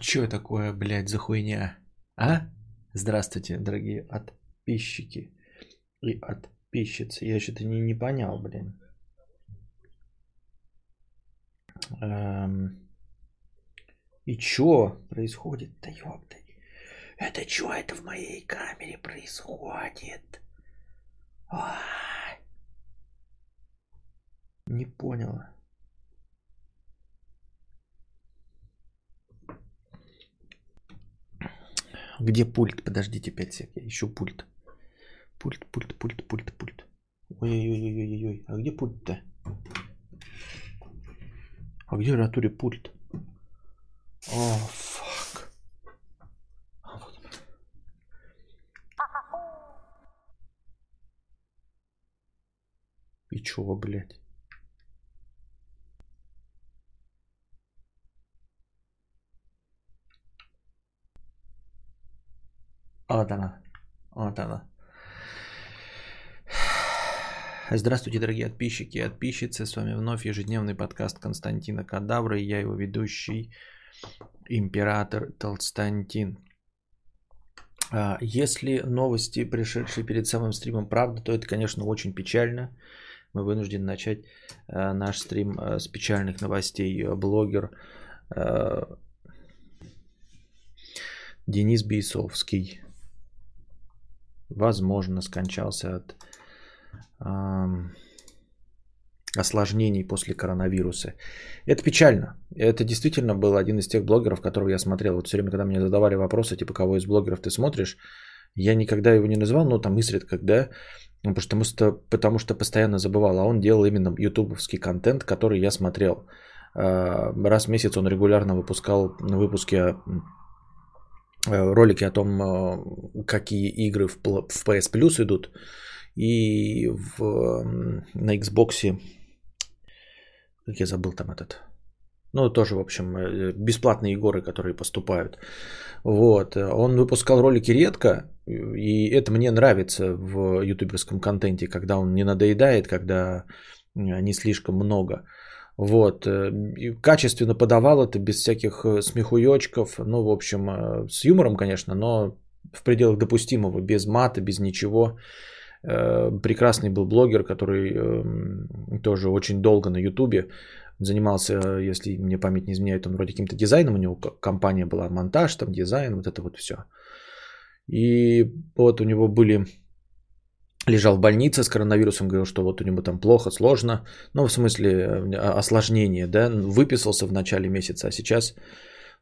что такое, блядь, за хуйня? А? Здравствуйте, дорогие подписчики и подписчицы. Я что-то не, не понял, блин. Эм... И что происходит? Да ёпта. Это что это в моей камере происходит? Ай. Не поняла. Где пульт? Подождите 5 сек, я ищу пульт. Пульт, пульт, пульт, пульт, пульт. Ой-ой-ой-ой-ой, а где пульт-то? А где в натуре пульт? О, фак. А, вот. И чего, блядь? Вот она. Вот она. Здравствуйте, дорогие подписчики и подписчицы. С вами вновь ежедневный подкаст Константина Кадавра. И я его ведущий, император Толстантин. А, если новости, пришедшие перед самым стримом, правда, то это, конечно, очень печально. Мы вынуждены начать а, наш стрим а, с печальных новостей. Блогер Денис Бейсовский возможно, скончался от э, осложнений после коронавируса. Это печально. Это действительно был один из тех блогеров, которого я смотрел. Вот все время, когда мне задавали вопросы, типа, кого из блогеров ты смотришь, я никогда его не называл, но там изредка, да, ну, потому что, потому что постоянно забывал, а он делал именно ютубовский контент, который я смотрел. А, раз в месяц он регулярно выпускал выпуски Э, ролики о том, э, какие игры в PS Plus идут. И в, на Xbox, как я забыл там этот, ну, тоже, в общем, э, бесплатные игры, которые поступают. Вот. Он выпускал ролики редко, и это мне нравится в ютуберском контенте, когда он не надоедает, когда не слишком много. Вот. Э, качественно подавал это без всяких э, смехуёчков. Ну, в общем, э, с юмором, конечно, но в пределах допустимого, без мата, без ничего. Прекрасный был блогер, который эм, тоже очень долго на Ютубе занимался, если мне память не изменяет, он вроде каким-то дизайном, у него компания была, монтаж, там дизайн, вот это вот все. И вот у него были лежал в больнице с коронавирусом, говорил, что вот у него там плохо, сложно. Ну, в смысле э, осложнение, да, выписался в начале месяца, а сейчас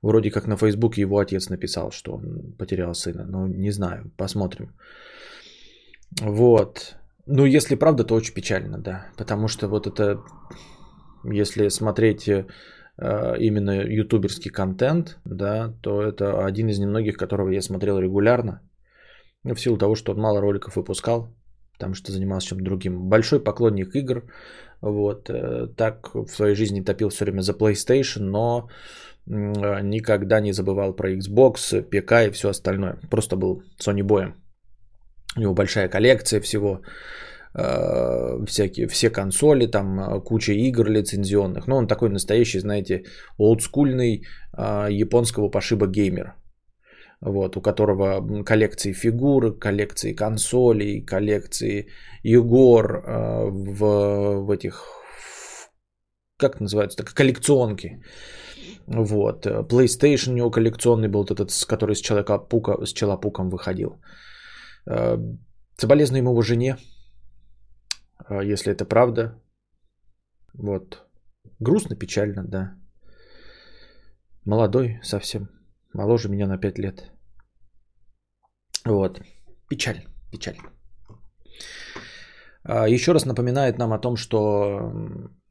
вроде как на Фейсбуке его отец написал, что он потерял сына. Ну, не знаю, посмотрим. Вот. Ну, если правда, то очень печально, да. Потому что вот это, если смотреть э, именно ютуберский контент, да, то это один из немногих, которого я смотрел регулярно. В силу того, что он мало роликов выпускал, потому что занимался чем-то другим. Большой поклонник игр, вот, э, так в своей жизни топил все время за PlayStation, но никогда не забывал про Xbox, ПК и все остальное. Просто был Sony боем. У него большая коллекция всего, э, всякие, все консоли, там э, куча игр лицензионных. Но он такой настоящий, знаете, олдскульный японского пошиба геймер вот, у которого коллекции фигур, коллекции консолей, коллекции игр э, в, в этих, как называются, так, коллекционки. Вот. PlayStation у него коллекционный был, этот, который с Человека-пука, с Челопуком выходил. Э, соболезную ему его жене, э, если это правда. Вот. Грустно, печально, да. Молодой совсем. Моложе меня на 5 лет. Вот. Печаль, печаль. А, еще раз напоминает нам о том, что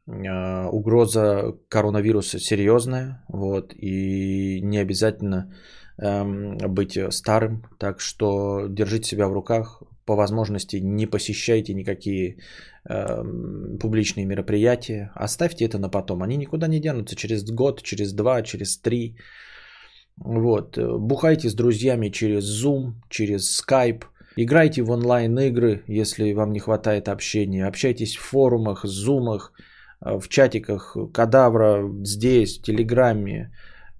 а, угроза коронавируса серьезная, вот, и не обязательно эм, быть старым, так что держите себя в руках, по возможности не посещайте никакие эм, публичные мероприятия, оставьте это на потом, они никуда не денутся через год, через два, через три, вот. Бухайте с друзьями через Zoom, через Skype. Играйте в онлайн-игры, если вам не хватает общения. Общайтесь в форумах, зумах, э, в чатиках, кадавра здесь, в Телеграме,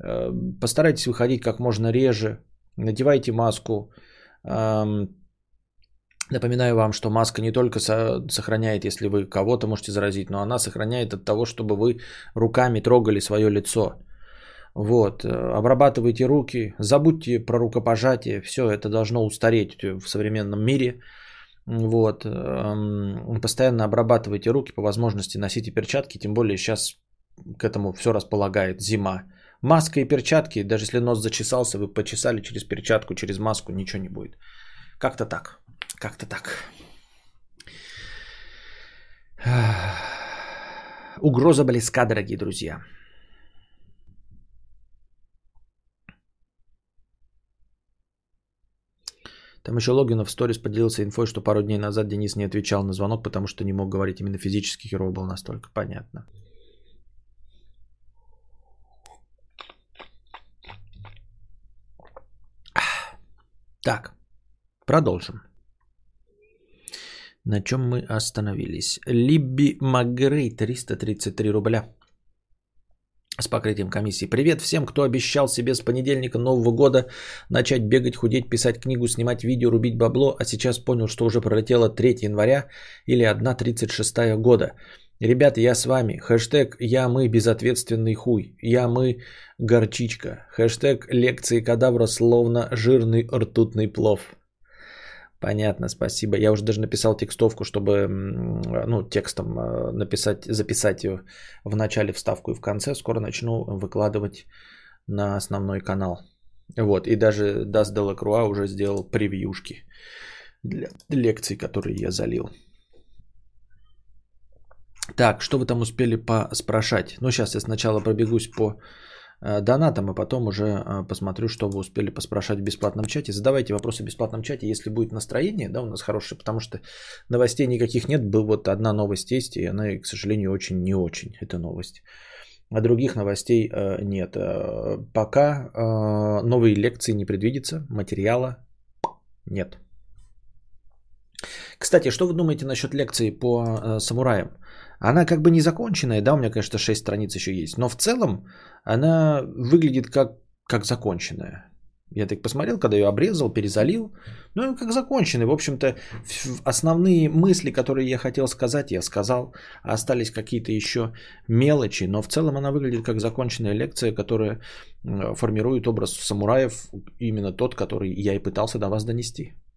Э, постарайтесь выходить как можно реже, надевайте маску. Напоминаю вам, что маска не только сохраняет, если вы кого-то можете заразить, но она сохраняет от того, чтобы вы руками трогали свое лицо. Вот, э, обрабатывайте руки, забудьте про рукопожатие, все это должно устареть в современном мире. Вот, эм, постоянно обрабатывайте руки, по возможности носите перчатки, тем более сейчас к этому все располагает зима. Маска и перчатки, даже если нос зачесался, вы почесали через перчатку, через маску, ничего не будет. Как-то так. Как-то так. Угроза близка, дорогие друзья. Там еще Логинов в сторис поделился инфой, что пару дней назад Денис не отвечал на звонок, потому что не мог говорить. Именно физически херово был настолько. Понятно. Так, продолжим. На чем мы остановились? Либби Магрей 333 рубля с покрытием комиссии. Привет всем, кто обещал себе с понедельника Нового года начать бегать, худеть, писать книгу, снимать видео, рубить бабло, а сейчас понял, что уже пролетело 3 января или 1.36 года. Ребята, я с вами. Хэштег «Я мы безответственный хуй». «Я мы горчичка». Хэштег «Лекции кадавра словно жирный ртутный плов». Понятно, спасибо. Я уже даже написал текстовку, чтобы, ну, текстом э, написать, записать ее в начале вставку и в конце. Скоро начну выкладывать на основной канал. Вот, и даже Даст Делакруа уже сделал превьюшки для лекций, которые я залил. Так, что вы там успели поспрашать? Ну, сейчас я сначала пробегусь по донатом, а потом уже э, посмотрю, что вы успели поспрашать в бесплатном чате. Задавайте вопросы в бесплатном чате, если будет настроение, да, у нас хорошее, потому что новостей никаких нет. Был вот одна новость есть, и она, к сожалению, очень не очень, эта новость. А других новостей э, нет. Э, пока э, новые лекции не предвидится, материала нет. Кстати, что вы думаете насчет лекции по э, самураям? Она как бы не законченная, да, у меня, конечно, 6 страниц еще есть, но в целом она выглядит как, как законченная. Я так посмотрел, когда ее обрезал, перезалил. Ну, как законченный. В общем-то, основные мысли, которые я хотел сказать, я сказал. Остались какие-то еще мелочи. Но в целом она выглядит как законченная лекция, которая формирует образ самураев. Именно тот, который я и пытался до вас донести. Э,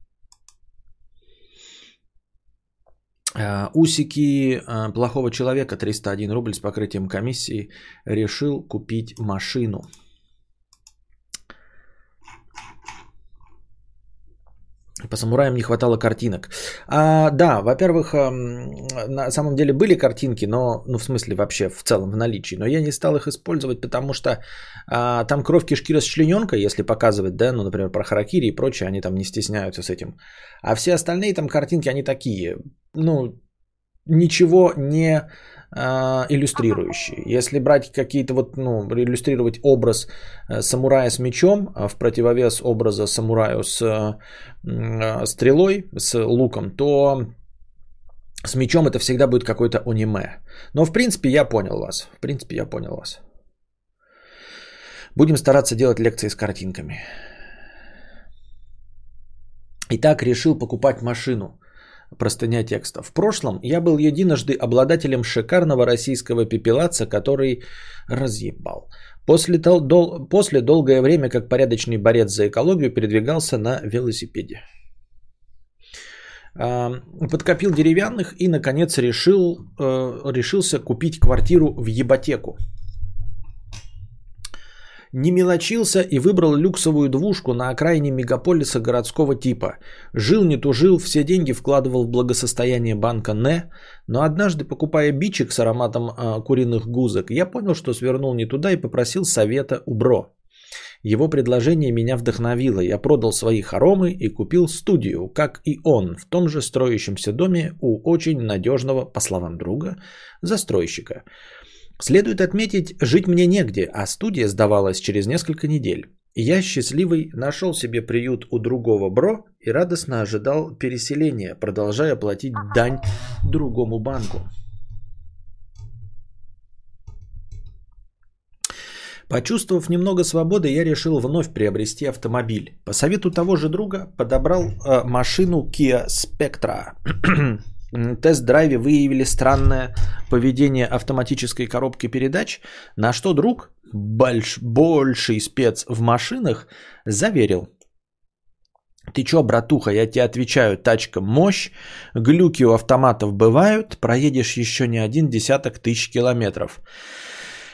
усики э, плохого человека 301 рубль с покрытием комиссии решил купить машину. По самураям не хватало картинок. А, да, во-первых, эм, на самом деле были картинки, но, ну, в смысле, вообще в целом в наличии, но я не стал их использовать, потому что а, там кровь кишки расчлененка, если показывать, да, ну, например, про харакири и прочее, они там не стесняются с этим. А все остальные там картинки, они такие, ну, ничего не э, иллюстрирующие. Если брать какие-то вот, ну, иллюстрировать образ э, самурая с мечом а в противовес образа самураю с э, стрелой, с луком, то с мечом это всегда будет какой-то аниме. Но в принципе я понял вас. В принципе я понял вас. Будем стараться делать лекции с картинками. Итак, решил покупать машину простыня текста. В прошлом я был единожды обладателем шикарного российского пепелаца, который разъебал. После, дол- после долгое время, как порядочный борец за экологию, передвигался на велосипеде. Подкопил деревянных и, наконец, решил, э, решился купить квартиру в ебатеку не мелочился и выбрал люксовую двушку на окраине мегаполиса городского типа. Жил не тужил, все деньги вкладывал в благосостояние банка НЭ, но однажды, покупая бичик с ароматом э, куриных гузок, я понял, что свернул не туда и попросил совета у Бро. Его предложение меня вдохновило. Я продал свои хоромы и купил студию, как и он, в том же строящемся доме у очень надежного, по словам друга, застройщика. Следует отметить, жить мне негде, а студия сдавалась через несколько недель. Я счастливый нашел себе приют у другого бро и радостно ожидал переселения, продолжая платить дань другому банку. Почувствовав немного свободы, я решил вновь приобрести автомобиль. По совету того же друга подобрал э, машину Kia Spectra. Тест-драйве выявили странное поведение автоматической коробки передач, на что друг, больш, больший спец в машинах, заверил. Ты чё, братуха, я тебе отвечаю, тачка мощь, глюки у автоматов бывают, проедешь еще не один десяток тысяч километров.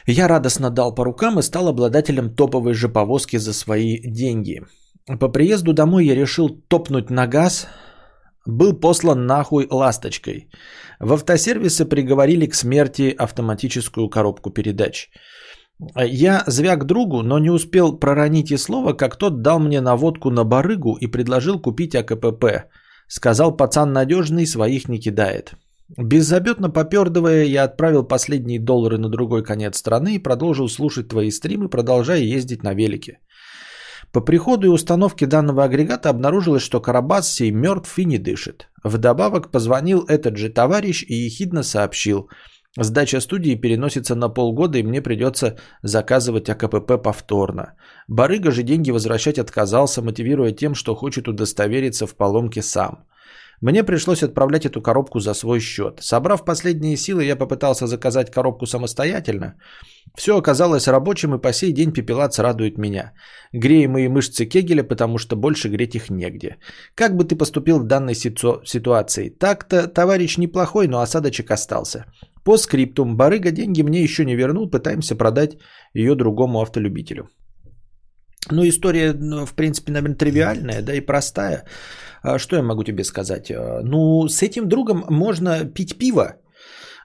Я радостно дал по рукам и стал обладателем топовой же повозки за свои деньги. По приезду домой я решил топнуть на газ, был послан нахуй ласточкой. В автосервисе приговорили к смерти автоматическую коробку передач. Я звяк другу, но не успел проронить и слова, как тот дал мне наводку на барыгу и предложил купить АКПП. Сказал, пацан надежный, своих не кидает. Беззаботно попердывая, я отправил последние доллары на другой конец страны и продолжил слушать твои стримы, продолжая ездить на велике. По приходу и установке данного агрегата обнаружилось, что Карабас сей мертв и не дышит. Вдобавок позвонил этот же товарищ и ехидно сообщил. Сдача студии переносится на полгода, и мне придется заказывать АКПП повторно. Барыга же деньги возвращать отказался, мотивируя тем, что хочет удостовериться в поломке сам. Мне пришлось отправлять эту коробку за свой счет. Собрав последние силы, я попытался заказать коробку самостоятельно. Все оказалось рабочим, и по сей день пепелац радует меня. Греем мои мышцы кегеля, потому что больше греть их негде. Как бы ты поступил в данной ситу- ситуации? Так-то товарищ неплохой, но осадочек остался. По скриптум, барыга деньги мне еще не вернул, пытаемся продать ее другому автолюбителю. Ну, история, ну, в принципе, наверное, тривиальная, да, и простая. А что я могу тебе сказать? А, ну, с этим другом можно пить пиво,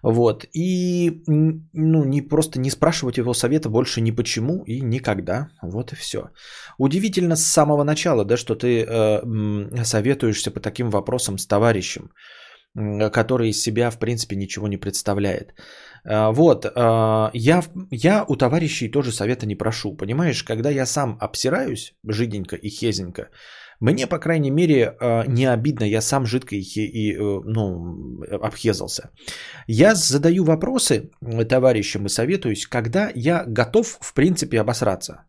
вот, и, ну, не просто не спрашивать его совета больше ни почему и никогда, вот и все. Удивительно с самого начала, да, что ты э, советуешься по таким вопросам с товарищем, который из себя, в принципе, ничего не представляет. А, вот, я, я у товарищей тоже совета не прошу, понимаешь, когда я сам обсираюсь, жиденько и хезенько, мне, по крайней мере, э, не обидно, я сам жидко и, и э, ну, обхезался. Я задаю вопросы товарищам и советуюсь, когда я готов, в принципе, обосраться.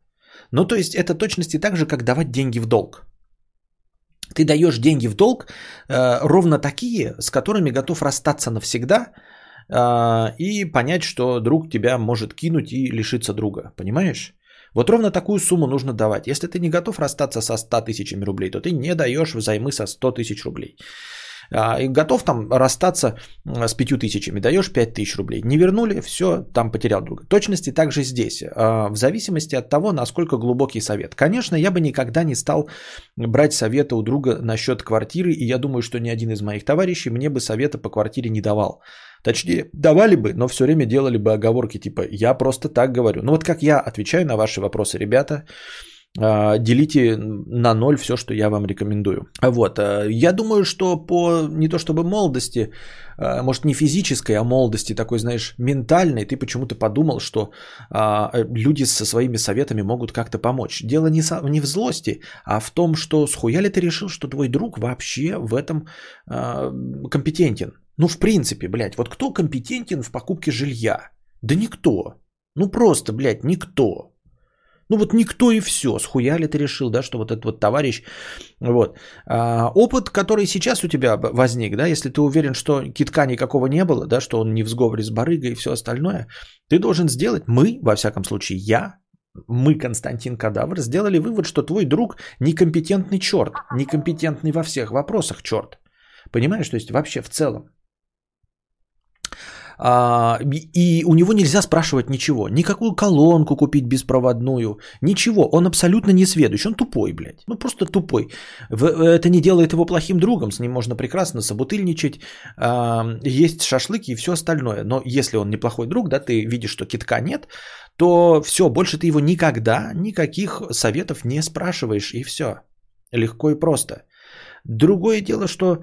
Ну, то есть, это точности так же, как давать деньги в долг. Ты даешь деньги в долг э, ровно такие, с которыми готов расстаться навсегда э, и понять, что друг тебя может кинуть и лишиться друга. Понимаешь? Вот ровно такую сумму нужно давать. Если ты не готов расстаться со 100 тысячами рублей, то ты не даешь взаймы со 100 тысяч рублей. А, и готов там расстаться с 5 тысячами, даешь 5 тысяч рублей. Не вернули, все, там потерял друга. Точности также здесь, а, в зависимости от того, насколько глубокий совет. Конечно, я бы никогда не стал брать совета у друга насчет квартиры, и я думаю, что ни один из моих товарищей мне бы совета по квартире не давал. Точнее, давали бы, но все время делали бы оговорки типа «я просто так говорю». Ну вот как я отвечаю на ваши вопросы, ребята, а, делите на ноль все, что я вам рекомендую. Вот, а, я думаю, что по не то чтобы молодости, а, может не физической, а молодости такой, знаешь, ментальной, ты почему-то подумал, что люди со своими советами могут как-то помочь. Дело не, в злости, а в том, что схуя ли ты решил, что твой друг вообще в этом компетентен. Ну, в принципе, блядь, вот кто компетентен в покупке жилья? Да никто. Ну, просто, блядь, никто. Ну вот никто и все. Схуя ли ты решил, да, что вот этот вот товарищ. Вот. А, опыт, который сейчас у тебя возник, да, если ты уверен, что китка никакого не было, да, что он не в сговоре с барыгой и все остальное, ты должен сделать, мы, во всяком случае, я, мы, Константин Кадавр, сделали вывод, что твой друг некомпетентный черт, некомпетентный во всех вопросах черт. Понимаешь, то есть вообще в целом. А, и у него нельзя спрашивать ничего. Никакую колонку купить беспроводную. Ничего. Он абсолютно не сведущ. Он тупой, блядь. Ну просто тупой. Это не делает его плохим другом. С ним можно прекрасно собутыльничать, а, есть шашлыки и все остальное. Но если он неплохой друг, да, ты видишь, что китка нет, то все, больше ты его никогда никаких советов не спрашиваешь. И все. Легко и просто. Другое дело, что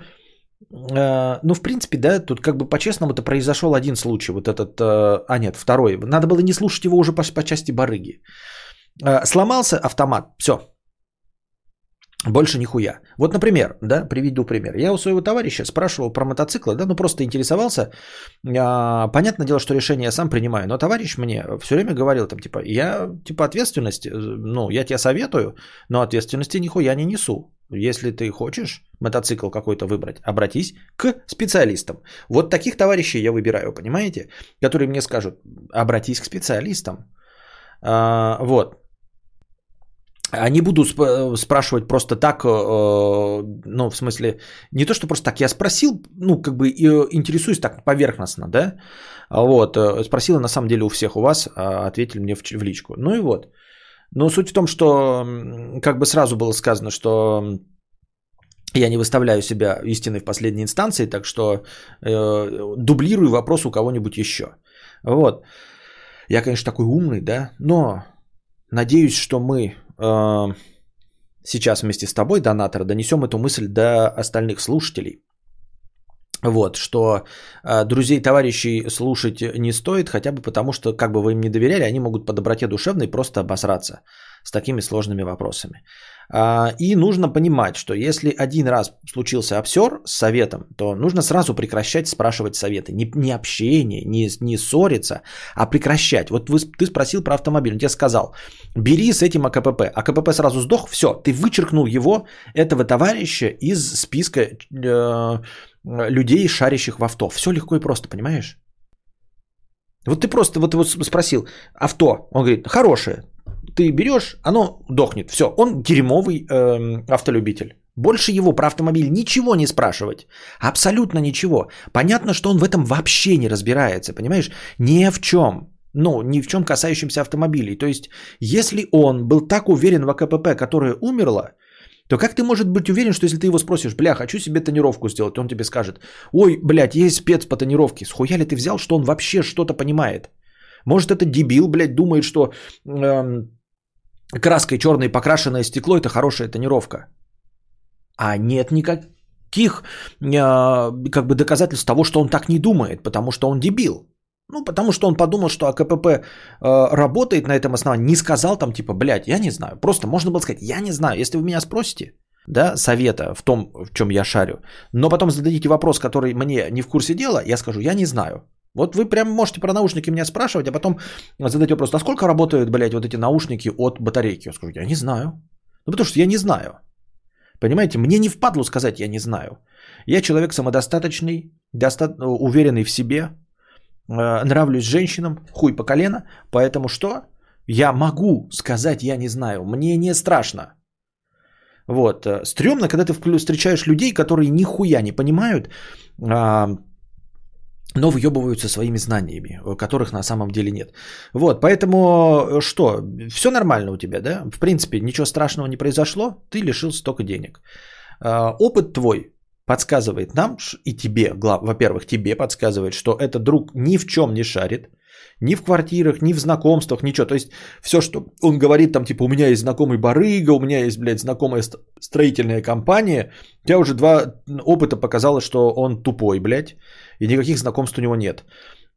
ну, в принципе, да, тут как бы по-честному это произошел один случай, вот этот, э, а нет, второй. Надо было не слушать его уже по, по части барыги. Э, сломался автомат, все. Больше нихуя. Вот, например, да, приведу пример. Я у своего товарища спрашивал про мотоциклы, да, ну просто интересовался. А, понятное дело, что решение я сам принимаю, но товарищ мне все время говорил, там, типа, я, типа, ответственность, э, ну, я тебе советую, но ответственности нихуя не несу. Если ты хочешь мотоцикл какой-то выбрать, обратись к специалистам. Вот таких товарищей я выбираю, понимаете? Которые мне скажут, обратись к специалистам. А, вот. А не буду сп- спрашивать просто так, э, ну, в смысле, не то, что просто так, я спросил, ну, как бы э, интересуюсь так поверхностно, да, вот, э, спросил на самом деле у всех у вас, а ответили мне в, в личку. Ну и вот. Но суть в том, что как бы сразу было сказано, что я не выставляю себя истиной в последней инстанции, так что э, дублирую вопрос у кого-нибудь еще. Вот. Я, конечно, такой умный, да, но надеюсь, что мы э, сейчас вместе с тобой, донатор, донесем эту мысль до остальных слушателей. Вот, что э, друзей, товарищей слушать не стоит, хотя бы потому, что как бы вы им не доверяли, они могут по доброте душевной просто обосраться с такими сложными вопросами. А, и нужно понимать, что если один раз случился обсер с советом, то нужно сразу прекращать спрашивать советы. Не, не общение, не, не ссориться, а прекращать. Вот вы, ты спросил про автомобиль, он тебе сказал, бери с этим АКПП. АКПП сразу сдох, все, ты вычеркнул его, этого товарища из списка э, людей, шарящих в авто. Все легко и просто, понимаешь? Вот ты просто вот его спросил, авто, он говорит, хорошее, ты берешь, оно дохнет. Все, он дерьмовый э, автолюбитель. Больше его про автомобиль ничего не спрашивать. Абсолютно ничего. Понятно, что он в этом вообще не разбирается, понимаешь? Ни в чем. Ну, ни в чем касающемся автомобилей. То есть, если он был так уверен в АКПП, которая умерла, то как ты может быть уверен, что если ты его спросишь, бля, хочу себе тонировку сделать, он тебе скажет, ой, блядь, есть спец по тонировке, схуя ли ты взял, что он вообще что-то понимает? Может, это дебил, блядь, думает, что эм, краской черной покрашенное стекло это хорошая тонировка. А нет никаких э, как бы доказательств того, что он так не думает, потому что он дебил. Ну, потому что он подумал, что АКПП э, работает на этом основании. Не сказал там типа, блядь, я не знаю. Просто можно было сказать, я не знаю. Если вы меня спросите, да, совета в том, в чем я шарю, но потом зададите вопрос, который мне не в курсе дела, я скажу, я не знаю. Вот вы прям можете про наушники меня спрашивать, а потом задать вопрос, а сколько работают, блядь, вот эти наушники от батарейки? Я скажу, я не знаю. Ну, потому что я не знаю. Понимаете, мне не впадло сказать, я не знаю. Я человек самодостаточный, доста- уверенный в себе, Э, нравлюсь женщинам, хуй по колено, поэтому что? Я могу сказать, я не знаю, мне не страшно. Вот. Э, Стремно, когда ты встречаешь людей, которые нихуя не понимают, а, но въебываются своими знаниями, которых на самом деле нет. Вот, поэтому э, что, все нормально у тебя, да? В принципе, ничего страшного не произошло, ты лишился только денег. Опыт твой подсказывает нам и тебе, во-первых, тебе подсказывает, что этот друг ни в чем не шарит, ни в квартирах, ни в знакомствах, ничего. То есть все, что он говорит, там типа у меня есть знакомый барыга, у меня есть, блядь, знакомая строительная компания, тебя уже два опыта показало, что он тупой, блядь, и никаких знакомств у него нет.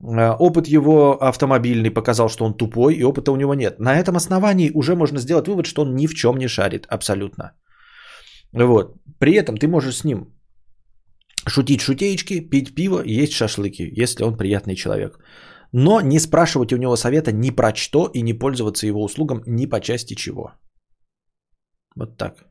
А, опыт его автомобильный показал, что он тупой, и опыта у него нет. На этом основании уже можно сделать вывод, что он ни в чем не шарит абсолютно. Вот. При этом ты можешь с ним шутить шутеечки, пить пиво, есть шашлыки, если он приятный человек. Но не спрашивать у него совета ни про что и не пользоваться его услугам ни по части чего. Вот так.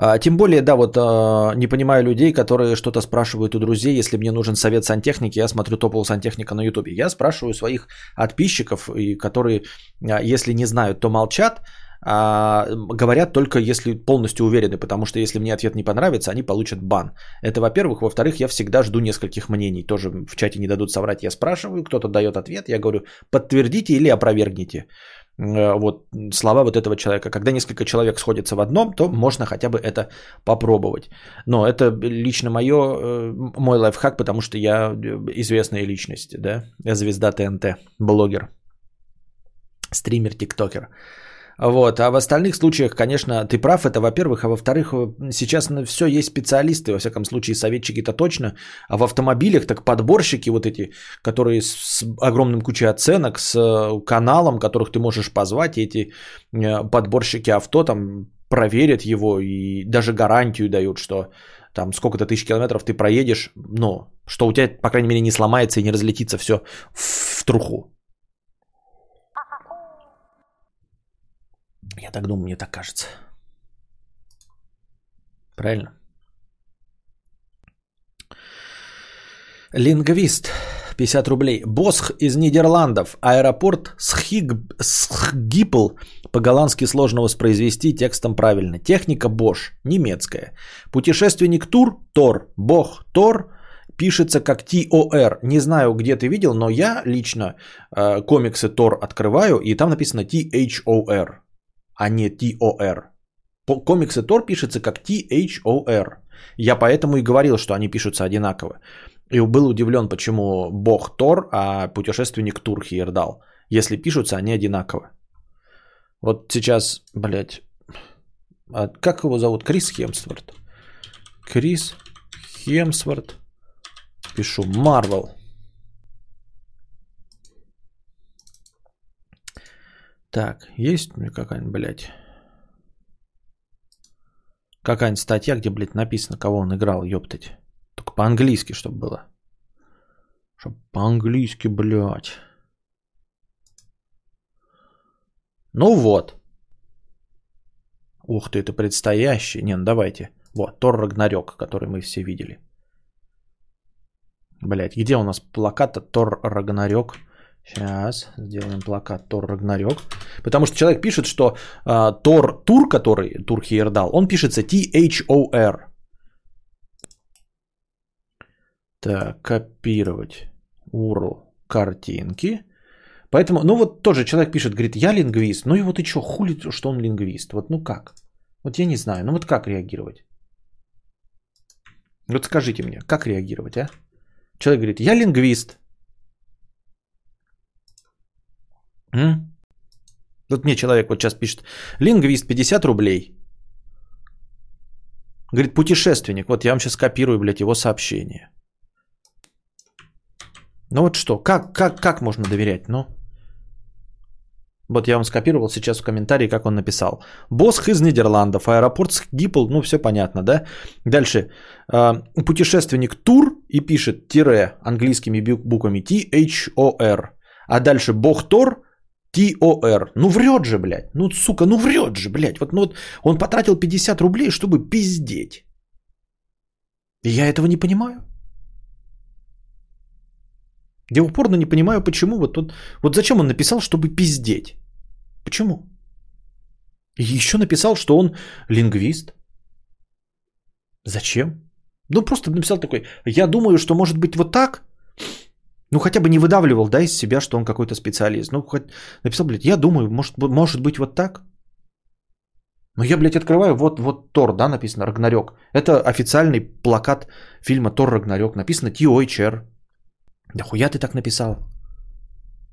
А, тем более, да, вот а, не понимаю людей, которые что-то спрашивают у друзей, если мне нужен совет сантехники, я смотрю топового сантехника на ютубе. Я спрашиваю своих подписчиков, которые, а, если не знают, то молчат, а, говорят только если полностью уверены, потому что если мне ответ не понравится, они получат бан. Это во-первых. Во-вторых, я всегда жду нескольких мнений. Тоже в чате не дадут соврать. Я спрашиваю, кто-то дает ответ, я говорю, подтвердите или опровергните. Э, вот слова вот этого человека. Когда несколько человек сходятся в одном, то можно хотя бы это попробовать. Но это лично мое, э, мой лайфхак, потому что я э, известная личность, да, звезда ТНТ, блогер, стример, тиктокер. Вот. А в остальных случаях, конечно, ты прав, это во-первых. А во-вторых, сейчас на все есть специалисты, во всяком случае, советчики-то точно. А в автомобилях так подборщики вот эти, которые с огромным кучей оценок, с э, каналом, которых ты можешь позвать, и эти э, подборщики авто там проверят его и даже гарантию дают, что там сколько-то тысяч километров ты проедешь, но что у тебя, по крайней мере, не сломается и не разлетится все в труху. Я так думаю, мне так кажется. Правильно? Лингвист. 50 рублей. Босх из Нидерландов. Аэропорт Схиг... Схгипл. По-голландски сложно воспроизвести текстом правильно. Техника Бош. Немецкая. Путешественник Тур. Тор. Бог. Тор. Пишется как T-O-R. Не знаю, где ты видел, но я лично э, комиксы Тор открываю, и там написано T-H-O-R а не T-O-R. Комиксы Тор пишется как T-H-O-R. Я поэтому и говорил, что они пишутся одинаково. И был удивлен, почему бог Тор, а путешественник Тур Хиердал. Если пишутся они одинаково. Вот сейчас, блядь, а как его зовут? Крис Хемсворт. Крис Хемсворт. Пишу Марвел. Так, есть у меня какая-нибудь, блядь? Какая-нибудь статья, где, блядь, написано, кого он играл, ёптать. Только по-английски, чтобы было. Чтоб по-английски, блядь. Ну вот. Ух ты, это предстоящий. Не, ну давайте. Вот, Тор Рагнарёк, который мы все видели. Блять, где у нас плакат Тор Рагнарёк? Сейчас сделаем плакат Тор Рагнарёк. Потому что человек пишет, что э, Тор Тур, который Тур Хейердал, он пишется T-H-O-R. Так, копировать URL картинки. Поэтому, ну вот тоже человек пишет, говорит, я лингвист. Ну и вот и что, хули, что он лингвист? Вот ну как? Вот я не знаю, ну вот как реагировать? Вот скажите мне, как реагировать, а? Человек говорит, я лингвист. М? Вот мне человек вот сейчас пишет, лингвист 50 рублей. Говорит, путешественник. Вот я вам сейчас копирую, блядь, его сообщение. Ну вот что, как, как, как можно доверять? Ну, вот я вам скопировал сейчас в комментарии, как он написал. Босх из Нидерландов, аэропорт Гиппл, ну все понятно, да? Дальше. А, путешественник Тур и пишет тире английскими буквами T-H-O-R. А дальше Бог Тор T-O-R. Ну врет же, блядь. Ну, сука, ну врет же, блядь. Вот, ну, вот он потратил 50 рублей, чтобы пиздеть. И я этого не понимаю. Я упорно не понимаю, почему. Вот, вот, вот зачем он написал, чтобы пиздеть? Почему? И еще написал, что он лингвист. Зачем? Ну, просто написал такой, я думаю, что может быть вот так, ну, хотя бы не выдавливал, да, из себя, что он какой-то специалист. Ну, хоть написал, блядь, я думаю, может, может быть вот так. Но я, блядь, открываю, вот, вот Тор, да, написано, Рагнарёк. Это официальный плакат фильма Тор Рагнарёк. Написано Ти-Ой-Чер. Да хуя ты так написал?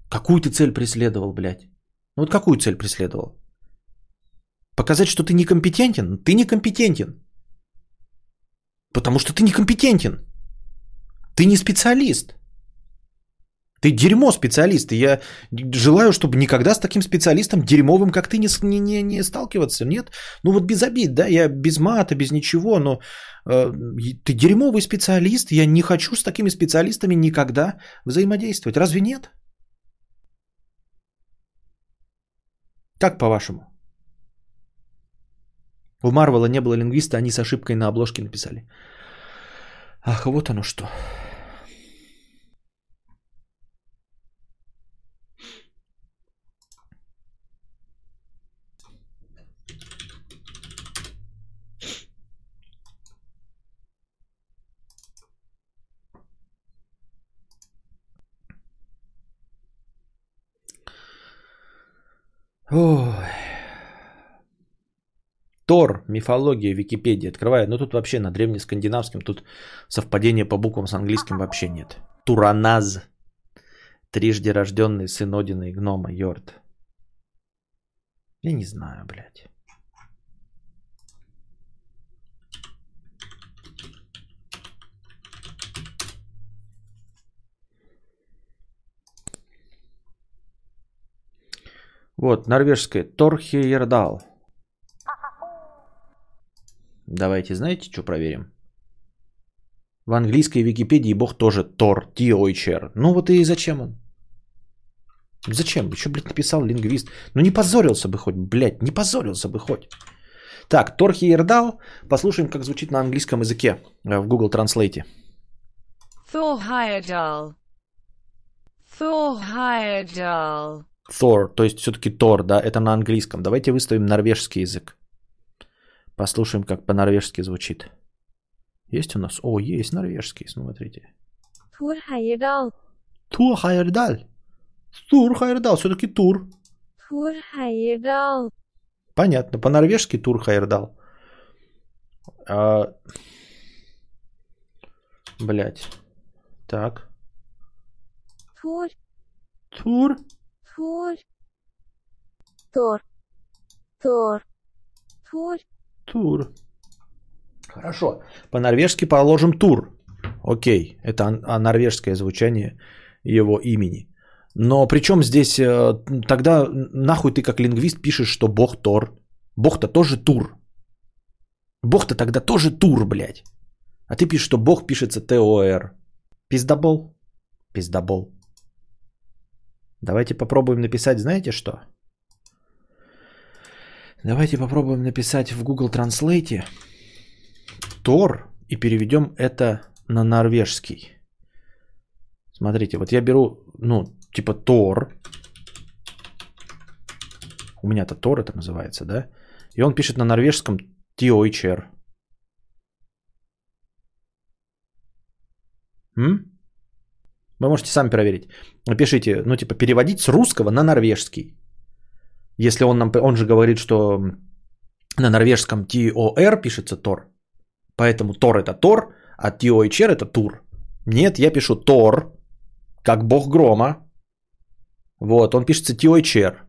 Какую ты цель преследовал, блядь? Ну вот какую цель преследовал? Показать, что ты некомпетентен? Ты некомпетентен. Потому что ты некомпетентен. Ты не специалист. Ты дерьмо специалист. И я желаю, чтобы никогда с таким специалистом дерьмовым, как ты, не, не, не сталкиваться. Нет? Ну вот без обид, да, я без мата, без ничего, но э, ты дерьмовый специалист. Я не хочу с такими специалистами никогда взаимодействовать. Разве нет? Как по-вашему? У Марвела не было лингвиста, они с ошибкой на обложке написали. Ах, вот оно что. Ой. Тор, мифология, Википедия. Открываю. Ну тут вообще на древнескандинавском тут совпадение по буквам с английским вообще нет. Тураназ. Трижды рожденный сын Одина и гнома Йорд. Я не знаю, блядь. Вот, норвежское. Торхейердал. Давайте, знаете, что проверим? В английской Википедии бог тоже Тор, Тиойчер. Ну вот и зачем он? Зачем? Еще, блядь, написал лингвист. Ну не позорился бы хоть, блядь, не позорился бы хоть. Так, Торхиердал. Послушаем, как звучит на английском языке э, в Google Translate. Thor Heyerdahl. Thor то есть все-таки Тор, да, это на английском. Давайте выставим норвежский язык. Послушаем, как по-норвежски звучит. Есть у нас? О, есть норвежский, смотрите. Thor Heyerdahl. Тур Хайердаль. Тур Хайердал, все-таки Тур. Thor Heyerdahl. Понятно, по-норвежски Тур Хайердал. А... Блять. Так. Thor. Тур. Thor. Thor. Thor. Thor. Тур. Хорошо. По-норвежски положим тур. Окей. Это а норвежское звучание его имени. Но причем здесь э, тогда нахуй ты как лингвист пишешь, что бог Тор. Бог-то тоже тур. Бог-то тогда тоже тур, блядь. А ты пишешь, что бог пишется Т-О-Р. Пиздобол. Пиздобол. Давайте попробуем написать, знаете что? Давайте попробуем написать в Google Translate Тор и переведем это на норвежский. Смотрите, вот я беру, ну, типа Тор. У меня-то Тор это называется, да? И он пишет на норвежском Тиойчер. М? Вы можете сами проверить. Напишите, ну, типа, переводить с русского на норвежский. Если он нам, он же говорит, что на норвежском T-O-R пишется Тор. Поэтому Тор это Тор, а T-O-H-R это Тур. Нет, я пишу Тор, как бог грома. Вот, он пишется T-O-H-R.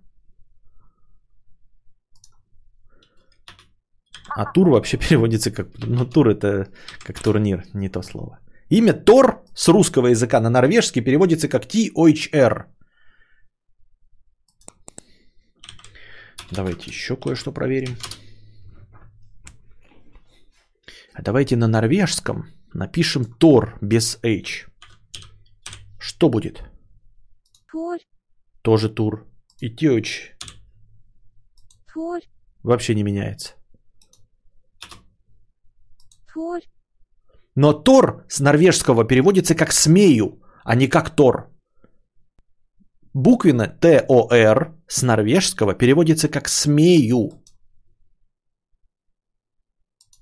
А тур вообще переводится как... Ну, тур это как турнир, не то слово. Имя Тор с русского языка на норвежский переводится как T-O-H-R. Давайте еще кое-что проверим. А давайте на норвежском напишем Тор без H. Что будет? Thor. Тоже тур. И Тёч Thor. вообще не меняется. Thor. Но Тор с норвежского переводится как «смею», а не как Тор. Буквенно Т-О-Р с норвежского переводится как «смею».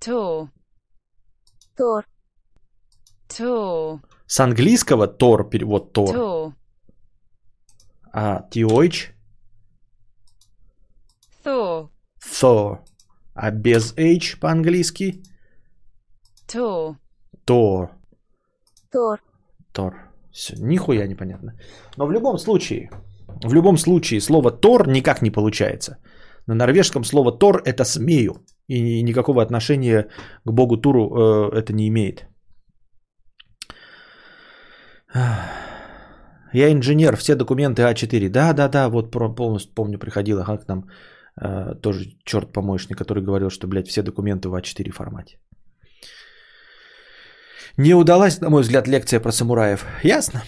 Tor. Thor. Tor. С английского Тор перевод Тор, Tor. а Тиойч Thor. Thor. А без H по-английски Tor. Тор. Thor. Тор. Все, нихуя непонятно. Но в любом случае, в любом случае слово Тор никак не получается. На норвежском слово Тор это смею. И ни- никакого отношения к богу Туру э, это не имеет. Я инженер, все документы А4. Да, да, да, вот полностью помню, приходил ага, к нам э, тоже черт помощник, который говорил, что, блядь, все документы в А4 формате. Не удалась, на мой взгляд, лекция про самураев. Ясно.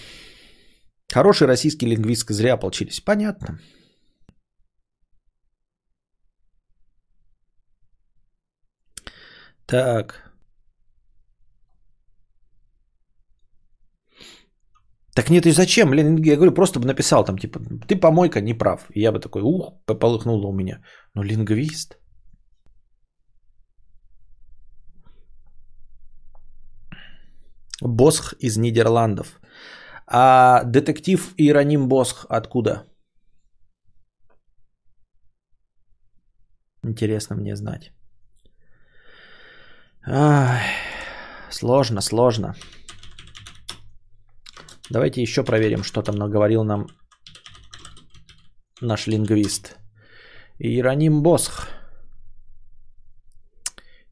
Хороший российский лингвист зря ополчились. Понятно. Так. Так нет, и зачем? Блин, я говорю, просто бы написал там, типа, ты помойка, не прав. И я бы такой, ух, полыхнуло у меня. Ну, лингвист. Босх из Нидерландов. А детектив Иероним Босх откуда? Интересно мне знать. Ай, сложно, сложно. Давайте еще проверим, что там наговорил нам наш лингвист. Иероним Босх.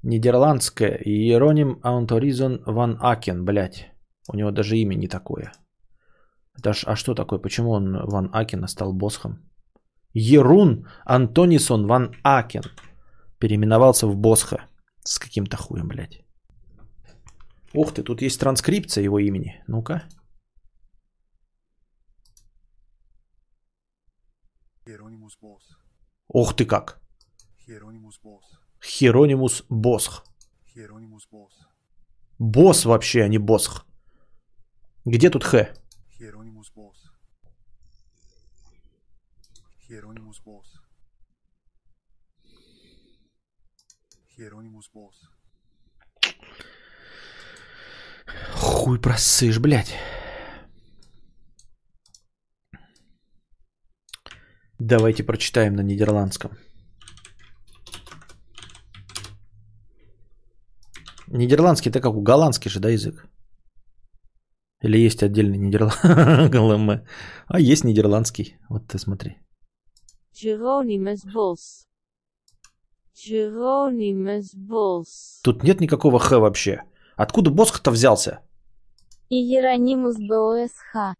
Нидерландское. Иероним Аунторизон Ван Акен, блядь. У него даже имя не такое. Это ж, а что такое? Почему он Ван Акен стал Босхом? Ерун Антонисон Ван Акен переименовался в Босха. С каким-то хуем, блядь. Ух ты, тут есть транскрипция его имени. Ну-ка. Ух ты как. Hieronymus. Херонимус Босх. Hieronymus Bos. Босс вообще, а не Босх. Где тут Х? Hieronymus Bos. Hieronymus Bos. Hieronymus Bos. Хуй просышь, блядь. Давайте прочитаем на нидерландском. Нидерландский это как у голландский же, да, язык? Или есть отдельный нидерландский? А есть нидерландский. Вот ты смотри. Geronimus Bos. Тут нет никакого Х вообще. Откуда Босх-то взялся? Иеронимус БОСХ.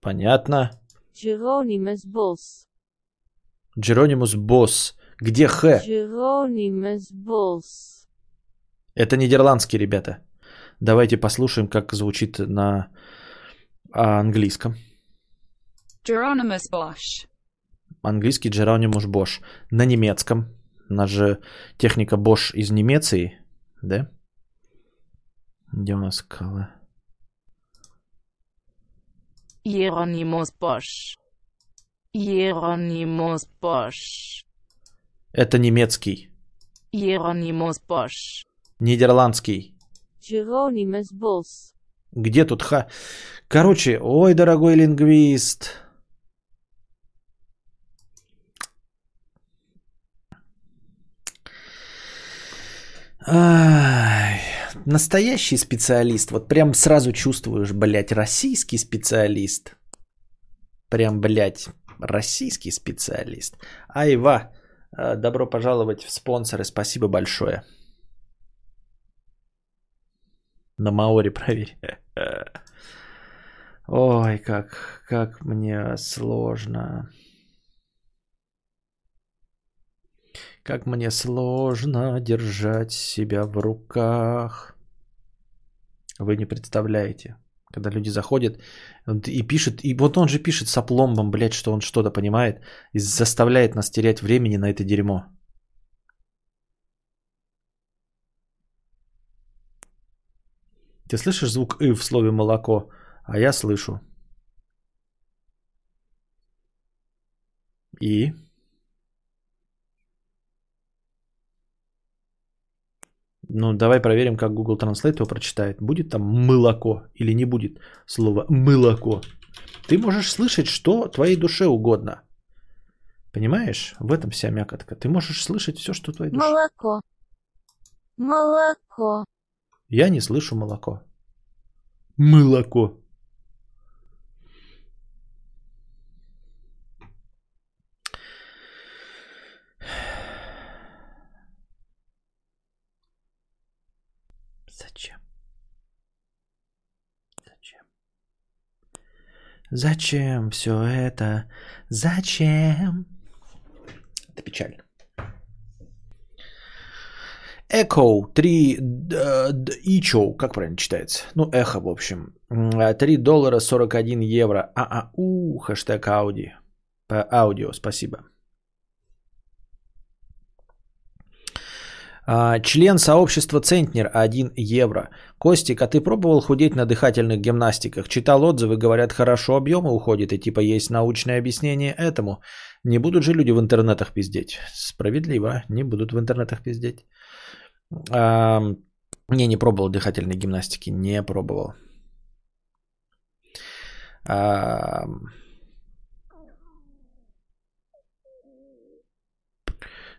Понятно. Geronimus Bos. Джеронимус Босс. Где Х? Geronimus Bos. Это нидерландский, ребята. Давайте послушаем, как звучит на английском. Geronimus Bosch. Английский Джеронимус Бош. На немецком. У нас же техника Бош из Немеции, да? Где у нас скала? Hieronymus Bosch. Hieronymus Bosch. Это немецкий. Hieronymus Bosch. Нидерландский. Geronimus Bos. Где тут ха? Короче, ой, дорогой лингвист. Ай, настоящий специалист. Вот прям сразу чувствуешь, блядь, российский специалист. Прям, блядь, российский специалист. Айва, э, добро пожаловать в спонсоры. Спасибо большое. На Маоре проверь. Ой, как, как мне сложно. Как мне сложно держать себя в руках. Вы не представляете. Когда люди заходят и пишут, и вот он же пишет с опломбом, блядь, что он что-то понимает, и заставляет нас терять времени на это дерьмо. Ты слышишь звук «ы» в слове «молоко», а я слышу. И? Ну, давай проверим, как Google Translate его прочитает. Будет там «молоко» или не будет слова «молоко». Ты можешь слышать, что твоей душе угодно. Понимаешь? В этом вся мякотка. Ты можешь слышать все, что твоей душе. Молоко. Молоко. Я не слышу молоко. Молоко. Зачем? Зачем? Зачем все это? Зачем? Это печально. Echo 3 д- д- Ичо, как правильно читается? Ну, эхо, в общем. М, 3 доллара 41 евро. ААУ, хэштег Ауди. Аудио, спасибо. А, член сообщества Центнер 1 евро. Костик, а ты пробовал худеть на дыхательных гимнастиках? Читал отзывы, говорят, хорошо объемы уходит, и типа есть научное объяснение этому. Не будут же люди в интернетах пиздеть? Справедливо, не будут в интернетах пиздеть. Не, не пробовал дыхательной гимнастики, не пробовал. А,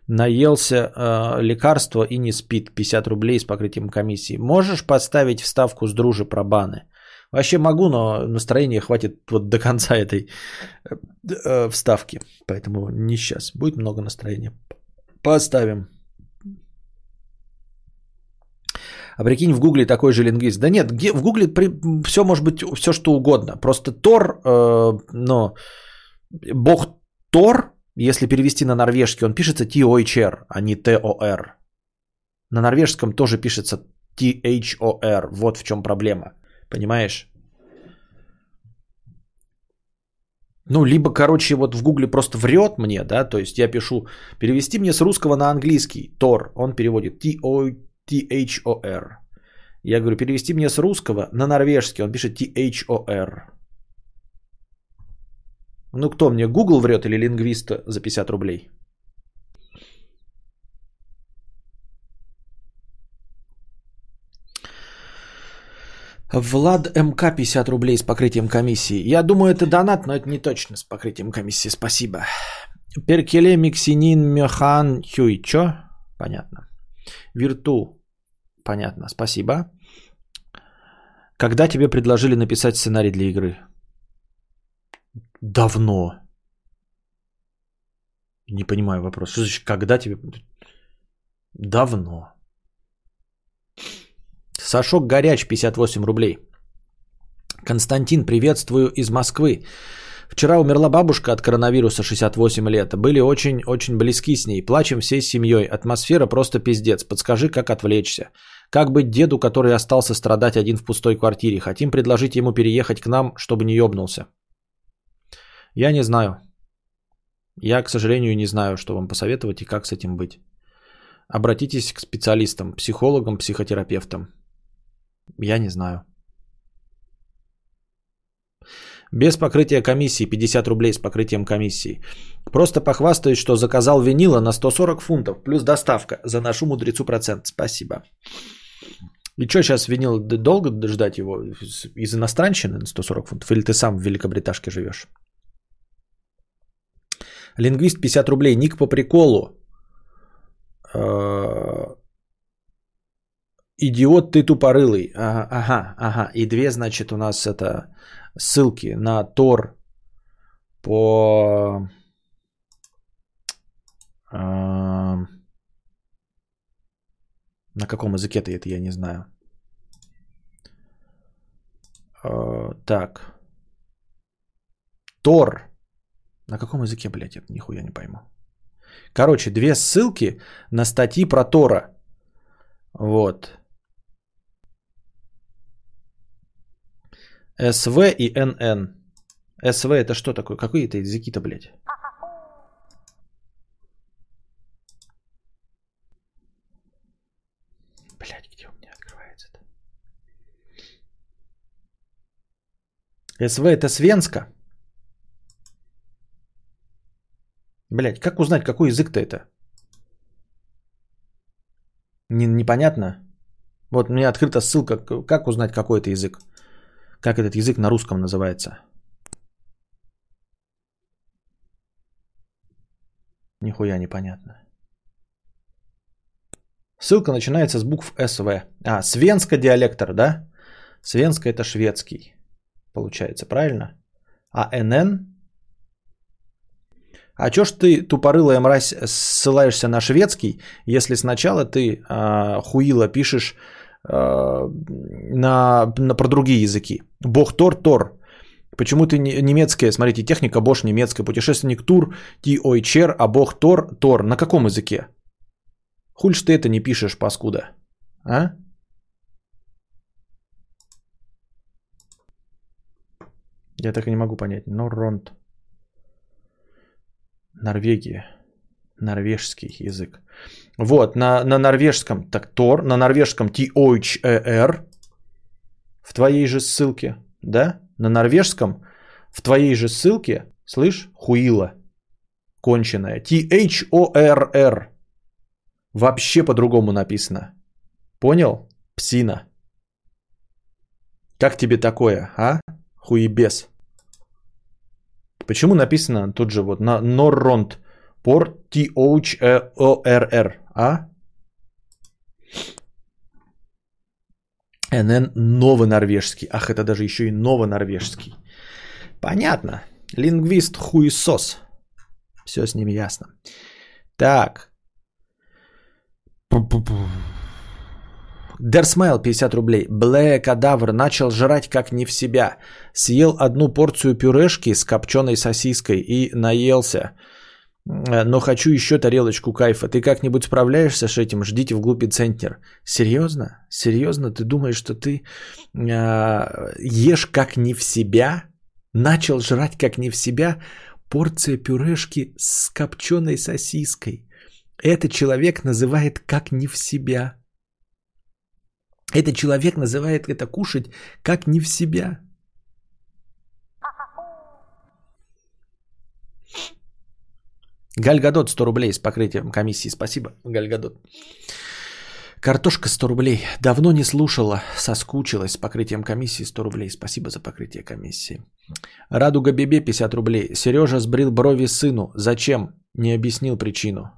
наелся э, лекарства и не спит. 50 рублей с покрытием комиссии. Можешь поставить вставку с дружи про баны? Вообще могу, но настроения хватит вот до конца этой э, э, вставки. Поэтому не сейчас. Будет много настроения. Поставим. А прикинь, в Гугле такой же лингвист. Да нет, в Гугле все может быть все что угодно. Просто Тор, э, но бог Тор, если перевести на норвежский, он пишется T-O-H-R, а не T-O-R. На норвежском тоже пишется T-H-O-R. Вот в чем проблема. Понимаешь? Ну, либо, короче, вот в Гугле просто врет мне, да, то есть я пишу, перевести мне с русского на английский, Тор, он переводит T-O-T-H-O-R. Я говорю, перевести мне с русского на норвежский, он пишет T-H-O-R. Ну, кто мне, Google врет или лингвист за 50 рублей? Влад МК 50 рублей с покрытием комиссии. Я думаю, это донат, но это не точно с покрытием комиссии. Спасибо. Перкеле Миксинин Механ Хюй. Чё? Понятно. Вирту. Понятно. Спасибо. Когда тебе предложили написать сценарий для игры? Давно. Не понимаю вопрос. Что значит, когда тебе... Давно. Сашок Горяч, 58 рублей. Константин, приветствую из Москвы. Вчера умерла бабушка от коронавируса 68 лет. Были очень-очень близки с ней. Плачем всей семьей. Атмосфера просто пиздец. Подскажи, как отвлечься. Как быть деду, который остался страдать один в пустой квартире? Хотим предложить ему переехать к нам, чтобы не ёбнулся. Я не знаю. Я, к сожалению, не знаю, что вам посоветовать и как с этим быть. Обратитесь к специалистам, психологам, психотерапевтам. Я не знаю. Без покрытия комиссии 50 рублей с покрытием комиссии. Просто похвастаюсь, что заказал винила на 140 фунтов плюс доставка. Заношу мудрецу процент. Спасибо. И что сейчас винил долго ждать его из иностранщины на 140 фунтов? Или ты сам в Великобриташке живешь? Лингвист 50 рублей. Ник по приколу. Идиот ты тупорылый. Ага, ага. И две, значит, у нас это ссылки на Тор по... На каком языке-то это я не знаю. Так. Тор. На каком языке, блядь, я нихуя не пойму. Короче, две ссылки на статьи про Тора. Вот. СВ и НН. СВ это что такое? Какие это языки-то? Блядь, где у меня открывается-то? СВ это Свенска. Блядь, как узнать, какой язык-то это? Не, непонятно. Вот у меня открыта ссылка, как узнать, какой это язык. Как этот язык на русском называется? Нихуя непонятно. Ссылка начинается с букв СВ. А, свенска диалектор, да? Свенска это шведский. Получается, правильно? А НН? А чё ж ты, тупорылая мразь, ссылаешься на шведский, если сначала ты э, хуила пишешь э, на, на, про другие языки? Бог Тор, Тор. Почему ты не, немецкая, смотрите, техника Бош немецкая, путешественник Тур, Ти Ойчер, а Бог Тор, Тор. На каком языке? Хуль ж ты это не пишешь, паскуда? А? Я так и не могу понять. Норронд. Норвегия. Норвежский язык. Вот, на, на норвежском так Тор, на норвежском T-O-H-E-R. В твоей же ссылке, да? На норвежском в твоей же ссылке, слышь, хуила конченая. T-H-O-R-R. Вообще по-другому написано. Понял? Псина. Как тебе такое, а? Хуебес. Почему написано тут же вот на Норронд пор T-O-H-O-R-R, а? NN новонорвежский. Ах, это даже еще и новонорвежский. Понятно. Лингвист хуесос. Все с ним ясно. Так. Дерсмайл 50 рублей. Блэ кадавр начал жрать как не в себя. Съел одну порцию пюрешки с копченой сосиской и наелся. Э, Но хочу еще тарелочку кайфа. Ты как-нибудь справляешься с этим? Ждите в клубе центнер. Серьезно? Серьезно? Ты думаешь, что ты э, ешь как не в себя? Начал жрать как не в себя? Порция пюрешки с копченой сосиской. Это человек называет как не в себя. Этот человек называет это кушать как не в себя. Гальгадот 100 рублей с покрытием комиссии. Спасибо, Гальгадот. Картошка 100 рублей. Давно не слушала, соскучилась с покрытием комиссии 100 рублей. Спасибо за покрытие комиссии. Радуга Бебе 50 рублей. Сережа сбрил брови сыну. Зачем? Не объяснил причину.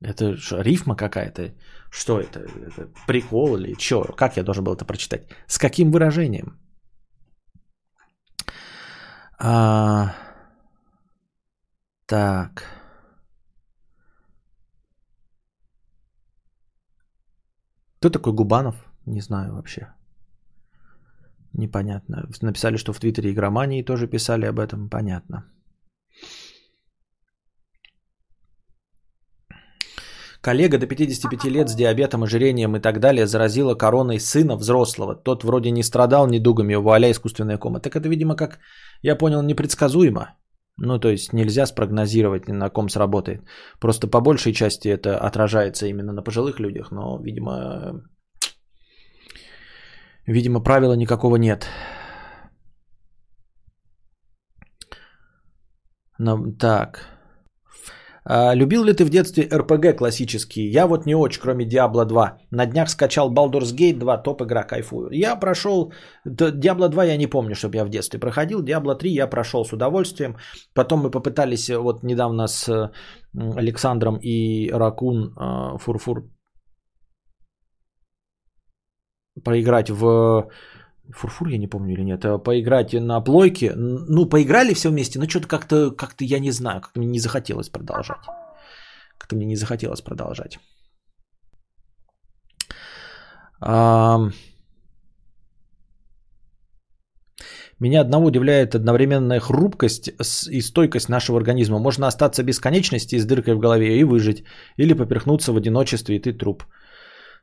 Это что, рифма какая-то? Что это? Это прикол или что? Как я должен был это прочитать? С каким выражением? А... Так. Кто такой Губанов? Не знаю вообще. Непонятно. Написали, что в Твиттере игромании тоже писали об этом. Понятно. Коллега до 55 лет с диабетом, ожирением и так далее заразила короной сына взрослого. Тот вроде не страдал недугами, вуаля искусственная кома. Так это, видимо, как я понял, непредсказуемо. Ну, то есть нельзя спрогнозировать, на ком сработает. Просто по большей части это отражается именно на пожилых людях, но, видимо, видимо, правила никакого нет. Ну, так. А, любил ли ты в детстве РПГ классические? Я вот не очень, кроме Diablo 2. На днях скачал Baldur's Gate 2, топ игра, кайфую. Я прошел, Diablo 2 я не помню, чтобы я в детстве проходил. Diablo 3 я прошел с удовольствием. Потом мы попытались вот недавно с Александром и Ракун Фурфур проиграть в Фурфур, я не помню или нет, а поиграть на плойке. Ну, поиграли все вместе, но что-то как-то, как-то я не знаю, как-то мне не захотелось продолжать. Как-то мне не захотелось продолжать. А... Меня одного удивляет одновременная хрупкость и стойкость нашего организма. Можно остаться без конечности с дыркой в голове и выжить. Или поперхнуться в одиночестве, и ты труп.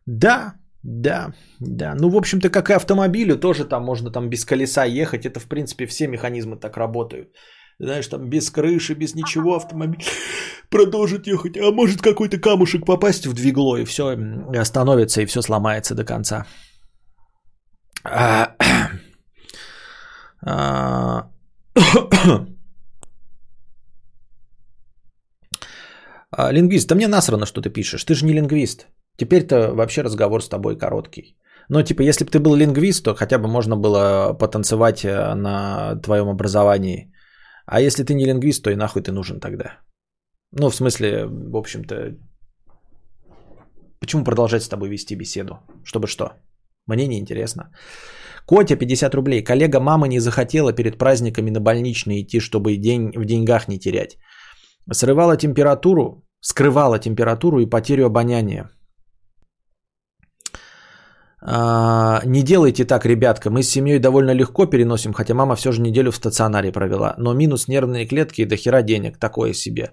Да, да, да. Ну, в общем-то, как и автомобилю, тоже там можно там без колеса ехать. Это, в принципе, все механизмы так работают. Знаешь, там без крыши, без ничего автомобиль продолжит ехать. А может какой-то камушек попасть в двигло, и все остановится, и все сломается до конца. А... А... Лингвист, да мне насрано, что ты пишешь. Ты же не лингвист. Теперь-то вообще разговор с тобой короткий. Но типа, если бы ты был лингвист, то хотя бы можно было потанцевать э, на твоем образовании. А если ты не лингвист, то и нахуй ты нужен тогда. Ну, в смысле, в общем-то, почему продолжать с тобой вести беседу? Чтобы что? Мне не интересно. Котя, 50 рублей. Коллега мама не захотела перед праздниками на больничный идти, чтобы день, в деньгах не терять. Срывала температуру, скрывала температуру и потерю обоняния. А, не делайте так, ребятка. Мы с семьей довольно легко переносим, хотя мама все же неделю в стационаре провела. Но минус нервные клетки и до хера денег. Такое себе.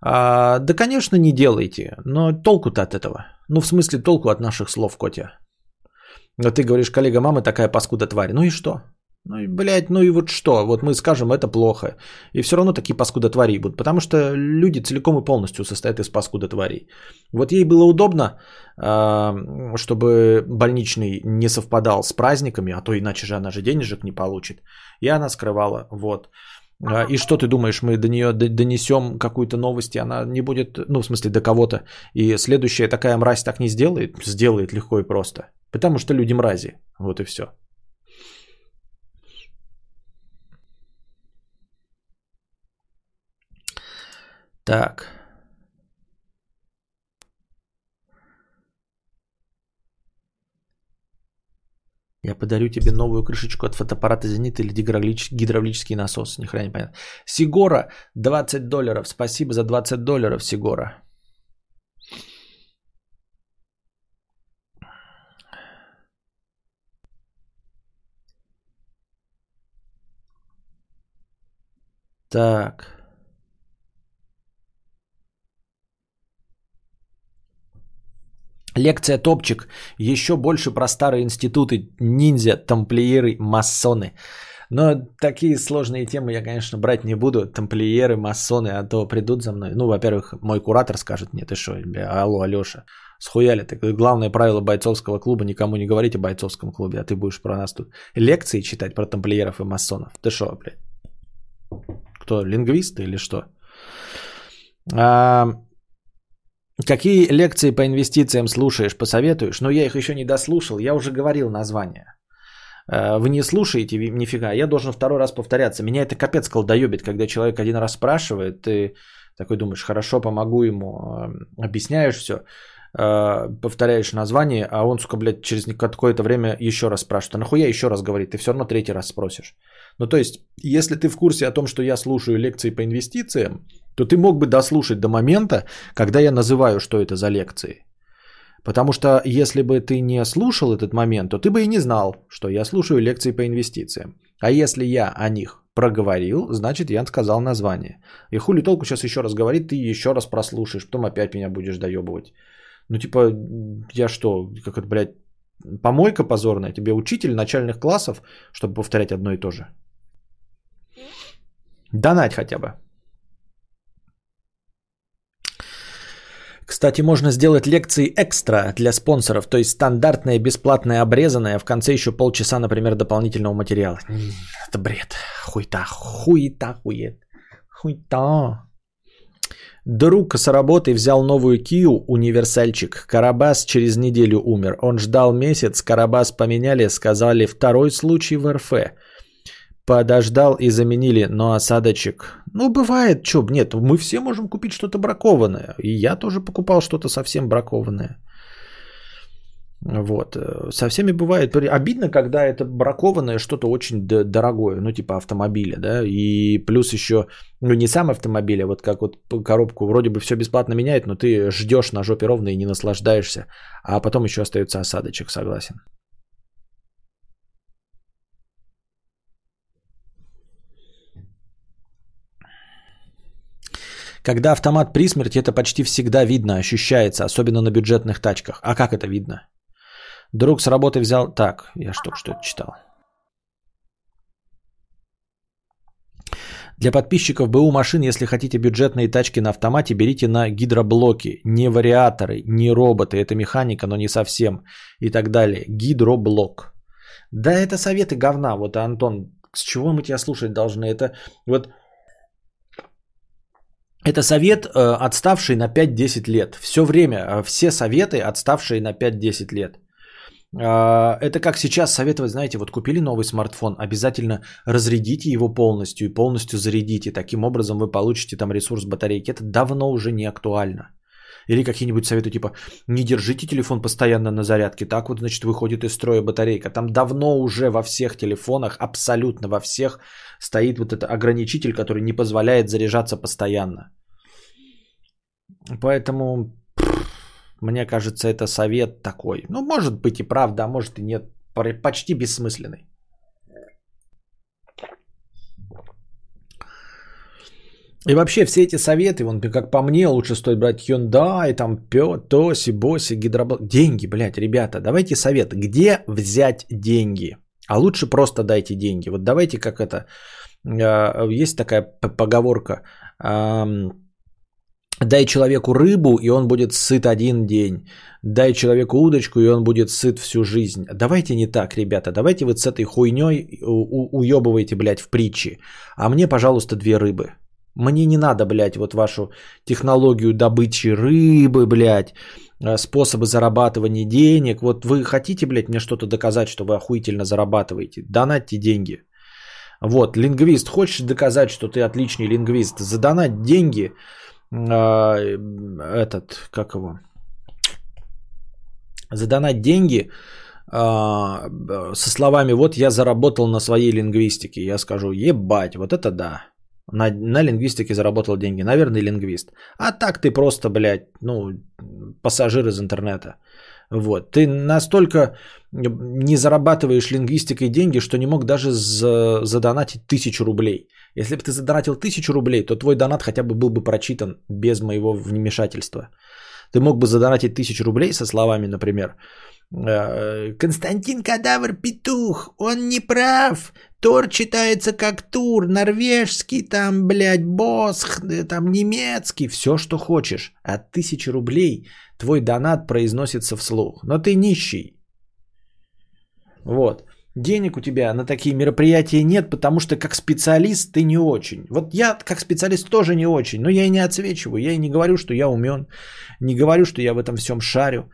А, да, конечно, не делайте. Но толку-то от этого. Ну, в смысле, толку от наших слов, Котя. Но ты говоришь, коллега мамы такая паскуда тварь. Ну и что? Ну и, блядь, ну и вот что? Вот мы скажем, это плохо. И все равно такие паскудотвари будут. Потому что люди целиком и полностью состоят из паскудотварей. Вот ей было удобно, а, чтобы больничный не совпадал с праздниками, а то иначе же она же денежек не получит. И она скрывала. Вот. А, и что ты думаешь, мы до нее донесем какую-то новость, и она не будет, ну, в смысле, до кого-то. И следующая такая мразь так не сделает? Сделает легко и просто. Потому что люди мрази. Вот и все. Так. Я подарю тебе новую крышечку от фотоаппарата «Зенит» или гидравлич- гидравлический насос. Ни хрена не понятно. Сигора, 20 долларов. Спасибо за 20 долларов, Сигора. Так. Лекция топчик. Еще больше про старые институты, ниндзя, тамплиеры, масоны. Но такие сложные темы я, конечно, брать не буду. Тамплиеры, масоны, а то придут за мной. Ну, во-первых, мой куратор скажет, нет, ты что, алло, Алеша, схуяли ты. Главное правило бойцовского клуба, никому не говорить о бойцовском клубе, а ты будешь про нас тут лекции читать про тамплиеров и масонов. Ты что, блядь? Кто, лингвисты или что? А, какие лекции по инвестициям слушаешь, посоветуешь? Но я их еще не дослушал, я уже говорил название. А, Вы не слушаете нифига, я должен второй раз повторяться. Меня это капец колдоебит, когда человек один раз спрашивает, ты такой думаешь, хорошо, помогу ему, а, объясняешь все, повторяешь название, а он, сука, блядь, через какое-то время еще раз спрашивает, а нахуя еще раз говорит, ты все равно третий раз спросишь. Ну, то есть, если ты в курсе о том, что я слушаю лекции по инвестициям, то ты мог бы дослушать до момента, когда я называю, что это за лекции. Потому что если бы ты не слушал этот момент, то ты бы и не знал, что я слушаю лекции по инвестициям. А если я о них проговорил, значит я сказал название. И хули толку сейчас еще раз говорить, ты еще раз прослушаешь, потом опять меня будешь доебывать. Ну типа, я что, как это, блядь, помойка позорная, тебе учитель начальных классов, чтобы повторять одно и то же. Донать хотя бы. Кстати, можно сделать лекции экстра для спонсоров, то есть стандартное, бесплатное, обрезанное, в конце еще полчаса, например, дополнительного материала. Это бред. Хуйта, хуйта, хует. Хуйта. Друг с работы взял новую Кию, универсальчик. Карабас через неделю умер. Он ждал месяц, Карабас поменяли, сказали второй случай в РФ. Подождал и заменили, но осадочек... Ну, бывает, чё, нет, мы все можем купить что-то бракованное. И я тоже покупал что-то совсем бракованное. Вот. э, Со всеми бывает. Обидно, когда это бракованное что-то очень дорогое, ну, типа автомобиля, да, и плюс еще, ну, не сам автомобиль, а вот как вот коробку, вроде бы все бесплатно меняет, но ты ждешь на жопе ровно и не наслаждаешься, а потом еще остается осадочек, согласен. Когда автомат при смерти, это почти всегда видно, ощущается, особенно на бюджетных тачках. А как это видно? Друг с работы взял... Так, я только что читал. Для подписчиков БУ машин, если хотите бюджетные тачки на автомате, берите на гидроблоки. Не вариаторы, не роботы. Это механика, но не совсем. И так далее. Гидроблок. Да это советы говна. Вот, Антон, с чего мы тебя слушать должны? Это вот... Это совет, э, отставший на 5-10 лет. Все время, э, все советы, отставшие на 5-10 лет. А, Это как сейчас советовать, знаете, вот купили новый смартфон, обязательно разрядите его полностью и полностью зарядите. Таким образом вы получите там ресурс батарейки. Это давно уже не актуально. Или какие-нибудь советы типа не держите телефон постоянно на зарядке, так вот, значит, выходит из строя батарейка. Там давно уже во всех телефонах, абсолютно во всех, стоит вот этот ограничитель, который не позволяет заряжаться постоянно. Поэтому мне кажется, это совет такой. Ну, может быть и правда, а может и нет. Почти бессмысленный. И вообще все эти советы, вон, как по мне, лучше стоит брать Hyundai, там, Пё, Тоси, Боси, Гидроблок. Деньги, блядь, ребята, давайте совет. Где взять деньги? А лучше просто дайте деньги. Вот давайте как это... э, Есть такая поговорка. Дай человеку рыбу, и он будет сыт один день. Дай человеку удочку, и он будет сыт всю жизнь. Давайте не так, ребята. Давайте вот с этой хуйней уебывайте, блядь, в притчи. А мне, пожалуйста, две рыбы. Мне не надо, блядь, вот вашу технологию добычи рыбы, блядь, э, способы зарабатывания денег. Вот вы хотите, блядь, мне что-то доказать, что вы охуительно зарабатываете? Донатьте деньги. Вот, лингвист, хочешь доказать, что ты отличный лингвист? Задонать деньги, этот, как его? Задонать деньги а, со словами «вот я заработал на своей лингвистике», я скажу «ебать, вот это да». На, на лингвистике заработал деньги, наверное, лингвист. А так ты просто, блядь, ну, пассажир из интернета. Вот. Ты настолько не зарабатываешь лингвистикой деньги, что не мог даже за- задонатить тысячу рублей. Если бы ты задонатил тысячу рублей, то твой донат хотя бы был бы прочитан без моего вмешательства. Ты мог бы задонатить тысячу рублей со словами, например, э, Константин Кадавр Петух, он не прав. Тор читается как тур, норвежский там, блядь, босх, э, там немецкий, все, что хочешь. А тысяча рублей твой донат произносится вслух. Но ты нищий. Вот. Денег у тебя на такие мероприятия нет, потому что как специалист ты не очень. Вот я как специалист тоже не очень, но я и не отсвечиваю, я и не говорю, что я умен, не говорю, что я в этом всем шарю,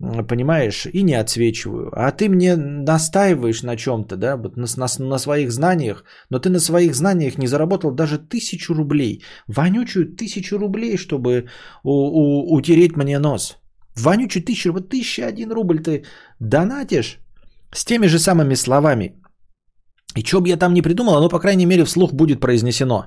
понимаешь, и не отсвечиваю. А ты мне настаиваешь на чем-то, да, на, на- на своих знаниях, но ты на своих знаниях не заработал даже тысячу рублей, вонючую тысячу рублей, чтобы у- у- утереть мне нос. Вонючую тысячу, вот тысяча один рубль ты донатишь, с теми же самыми словами. И что бы я там не придумал, оно, по крайней мере, вслух будет произнесено.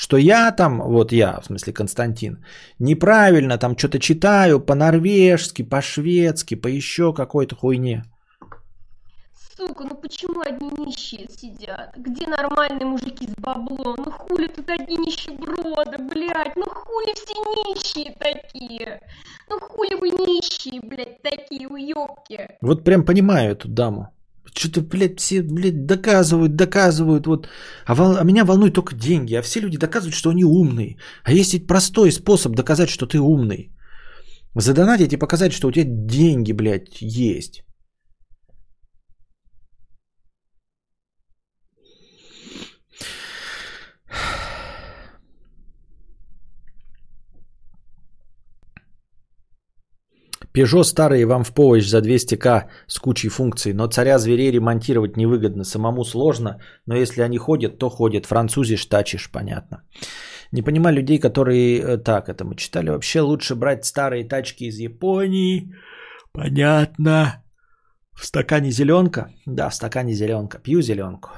Что я там, вот я, в смысле Константин, неправильно там что-то читаю по-норвежски, по-шведски, по еще какой-то хуйне. Сука, ну почему одни нищие сидят? Где нормальные мужики с баблом? Ну хули тут одни нищеброды, блядь? Ну хули все нищие такие? Ну хули вы нищие, блядь, такие уёбки? Вот прям понимаю эту даму. Что-то, блядь, все, блядь, доказывают, доказывают. Вот. А, вол- а меня волнуют только деньги. А все люди доказывают, что они умные. А есть ведь простой способ доказать, что ты умный. Задонатить и показать, что у тебя деньги, блядь, есть. Peugeot старые вам в помощь за 200к с кучей функций, но царя зверей ремонтировать невыгодно, самому сложно, но если они ходят, то ходят. Французишь, тачишь, понятно. Не понимаю людей, которые... э, Так, это мы читали. Вообще лучше брать старые тачки из Японии. Понятно. В стакане зеленка? Да, в стакане зеленка. Пью зеленку.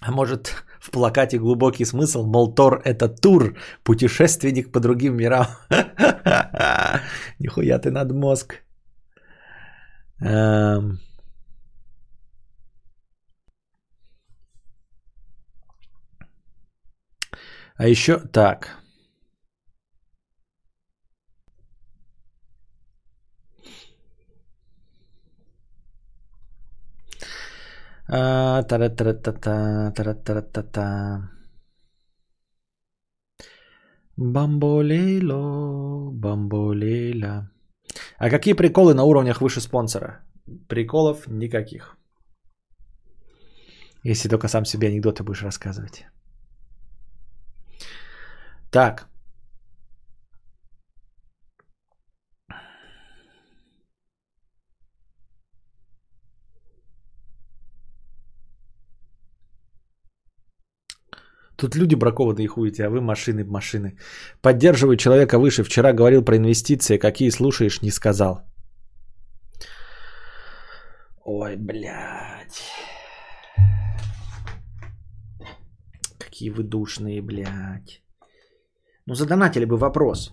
А может, в плакате глубокий смысл, мол, Тор это тур, путешественник по другим мирам. Нихуя ты над мозг. Эм. А еще так. А. Бамболейло, бамболейла. А какие приколы на уровнях выше спонсора? Приколов никаких. Если только сам себе анекдоты будешь рассказывать. Так. Тут люди бракованные хуете, а вы машины, машины. Поддерживаю человека выше. Вчера говорил про инвестиции. Какие слушаешь, не сказал. Ой, блядь. Какие вы душные, блядь. Ну, задонатили бы вопрос.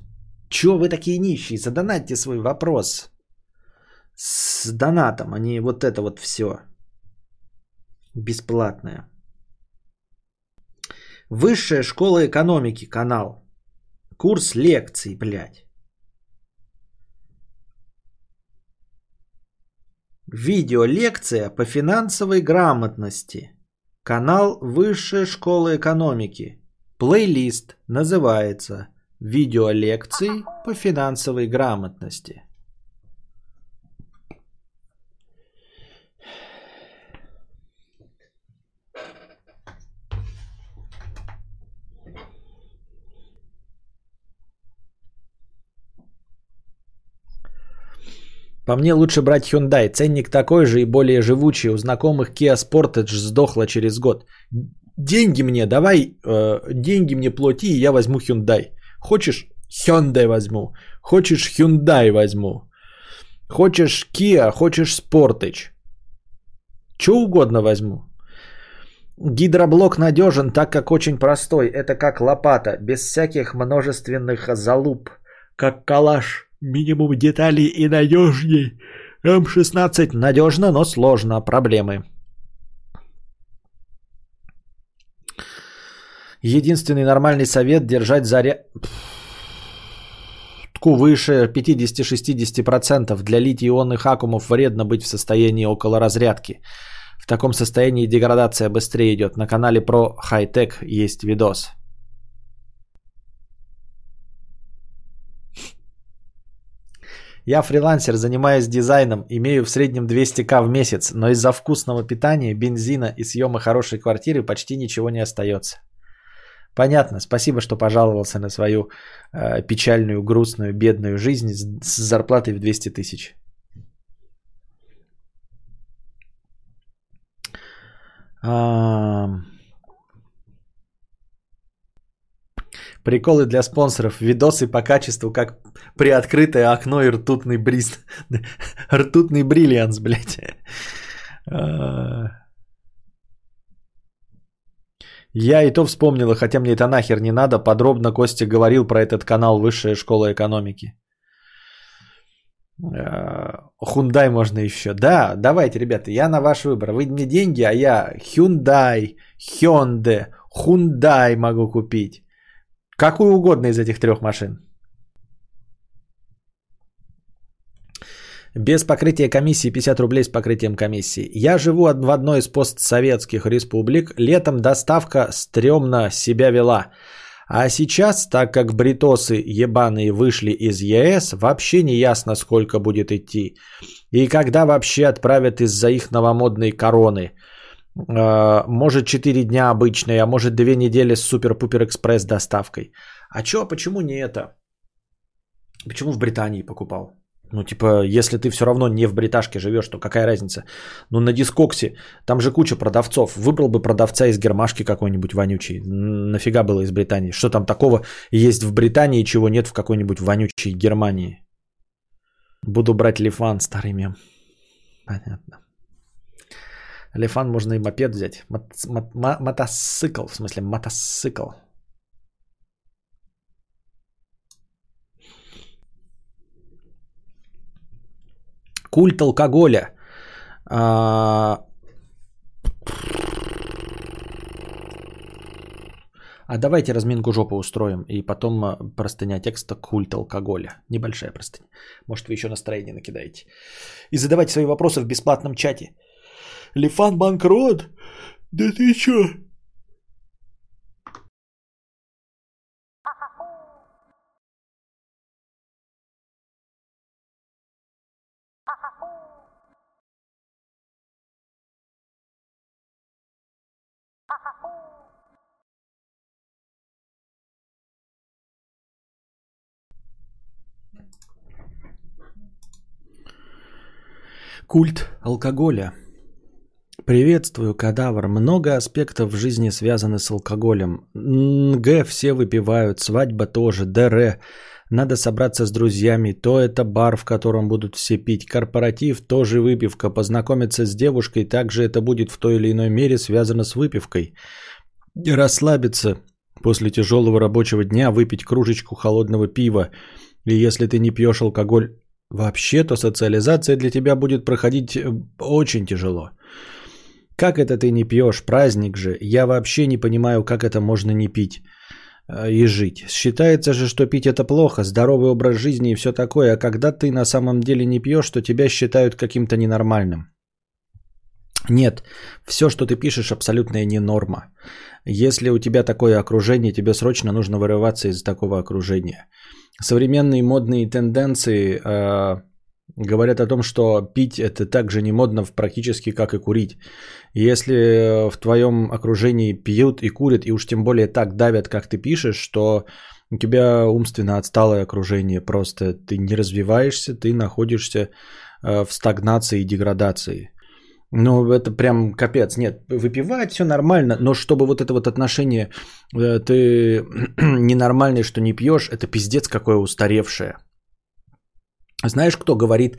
Чего вы такие нищие? Задонатьте свой вопрос. С донатом, а не вот это вот все. Бесплатное. Высшая школа экономики, канал. Курс лекций, блядь. Видеолекция по финансовой грамотности. Канал Высшая школа экономики. Плейлист называется Видеолекции по финансовой грамотности. По мне лучше брать Hyundai. Ценник такой же и более живучий. У знакомых Kia Sportage сдохла через год. Деньги мне давай, э, деньги мне плати, и я возьму Hyundai. Хочешь Hyundai возьму. Хочешь Hyundai возьму. Хочешь Kia, хочешь Sportage. Что угодно возьму. Гидроблок надежен, так как очень простой. Это как лопата, без всяких множественных залуп. Как калаш. Минимум деталей и надежней. М16 надежно, но сложно. Проблемы. Единственный нормальный совет держать заряд... выше 50-60%. Для литий-ионных аккумов вредно быть в состоянии около разрядки. В таком состоянии деградация быстрее идет. На канале про хай-тек есть видос. Я фрилансер, занимаюсь дизайном, имею в среднем 200к в месяц, но из-за вкусного питания, бензина и съема хорошей квартиры почти ничего не остается. Понятно, спасибо, что пожаловался на свою э, печальную, грустную, бедную жизнь с, с зарплатой в 200 тысяч. А... Приколы для спонсоров. Видосы по качеству, как приоткрытое окно и ртутный бриз. ртутный бриллианс, блядь. А... Я и то вспомнила, хотя мне это нахер не надо. Подробно Костя говорил про этот канал Высшая школа экономики. Хундай можно еще. Да, давайте, ребята, я на ваш выбор. Вы мне деньги, а я Hyundai, Hyundai, Hyundai могу купить. Какую угодно из этих трех машин. Без покрытия комиссии 50 рублей с покрытием комиссии. Я живу в одной из постсоветских республик. Летом доставка стрёмно себя вела. А сейчас, так как бритосы ебаные вышли из ЕС, вообще не ясно, сколько будет идти. И когда вообще отправят из-за их новомодной короны. Э, может 4 дня обычной, а может 2 недели с супер-пупер экспресс доставкой. А чё, почему не это? Почему в Британии покупал? Ну, типа, если ты все равно не в бриташке живешь, то какая разница? Ну, на дискоксе, там же куча продавцов. Выбрал бы продавца из гермашки какой-нибудь вонючий. Нафига было из Британии? Что там такого есть в Британии, чего нет в какой-нибудь вонючей Германии? Буду брать Лифан, старый мем. Понятно. Лифан можно и мопед взять. Мот- мот- мотоцикл, в смысле мотоцикл. Культ алкоголя. А... а давайте разминку жопы устроим. И потом а, простыня текста культ алкоголя. Небольшая простыня. Может, вы еще настроение накидаете. И задавайте свои вопросы в бесплатном чате. Лифан банкрот? Да ты чё? Культ алкоголя. Приветствую, кадавр. Много аспектов в жизни связаны с алкоголем. Г все выпивают, свадьба тоже, ДР. Надо собраться с друзьями. То это бар, в котором будут все пить. Корпоратив, тоже выпивка. Познакомиться с девушкой, также это будет в той или иной мере связано с выпивкой. Расслабиться после тяжелого рабочего дня, выпить кружечку холодного пива. И если ты не пьешь алкоголь вообще-то социализация для тебя будет проходить э, очень тяжело. Как это ты не пьешь? Праздник же. Я вообще не понимаю, как это можно не пить э, и жить. Считается же, что пить это плохо, здоровый образ жизни и все такое, а когда ты на самом деле не пьешь, то тебя считают каким-то ненормальным. Нет, все, что ты пишешь, абсолютная не норма. Если у тебя такое окружение, тебе срочно нужно вырываться из такого окружения. Современные модные тенденции э, говорят о том, что пить это так же не модно практически, как и курить. Если в твоем окружении пьют и курят, и уж тем более так давят, как ты пишешь, что у тебя умственно отсталое окружение, просто ты не развиваешься, ты находишься э, в стагнации и деградации. Ну, это прям капец. Нет, выпивать все нормально, но чтобы вот это вот отношение э, ты ненормальный, что не пьешь, это пиздец какое устаревшее. Знаешь, кто говорит,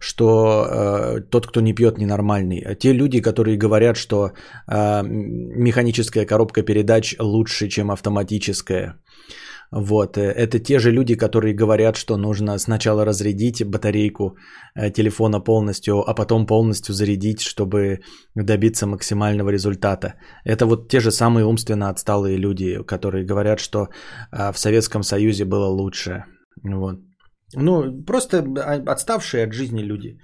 что э, тот, кто не пьет, ненормальный? Те люди, которые говорят, что э, механическая коробка передач лучше, чем автоматическая. Вот, э, это те же люди, которые говорят, что нужно сначала разрядить батарейку э, телефона полностью, а потом полностью зарядить, чтобы добиться максимального результата. Это вот те же самые умственно отсталые люди, которые говорят, что э, в Советском Союзе было лучше. Вот. Ну, просто а, отставшие от жизни люди.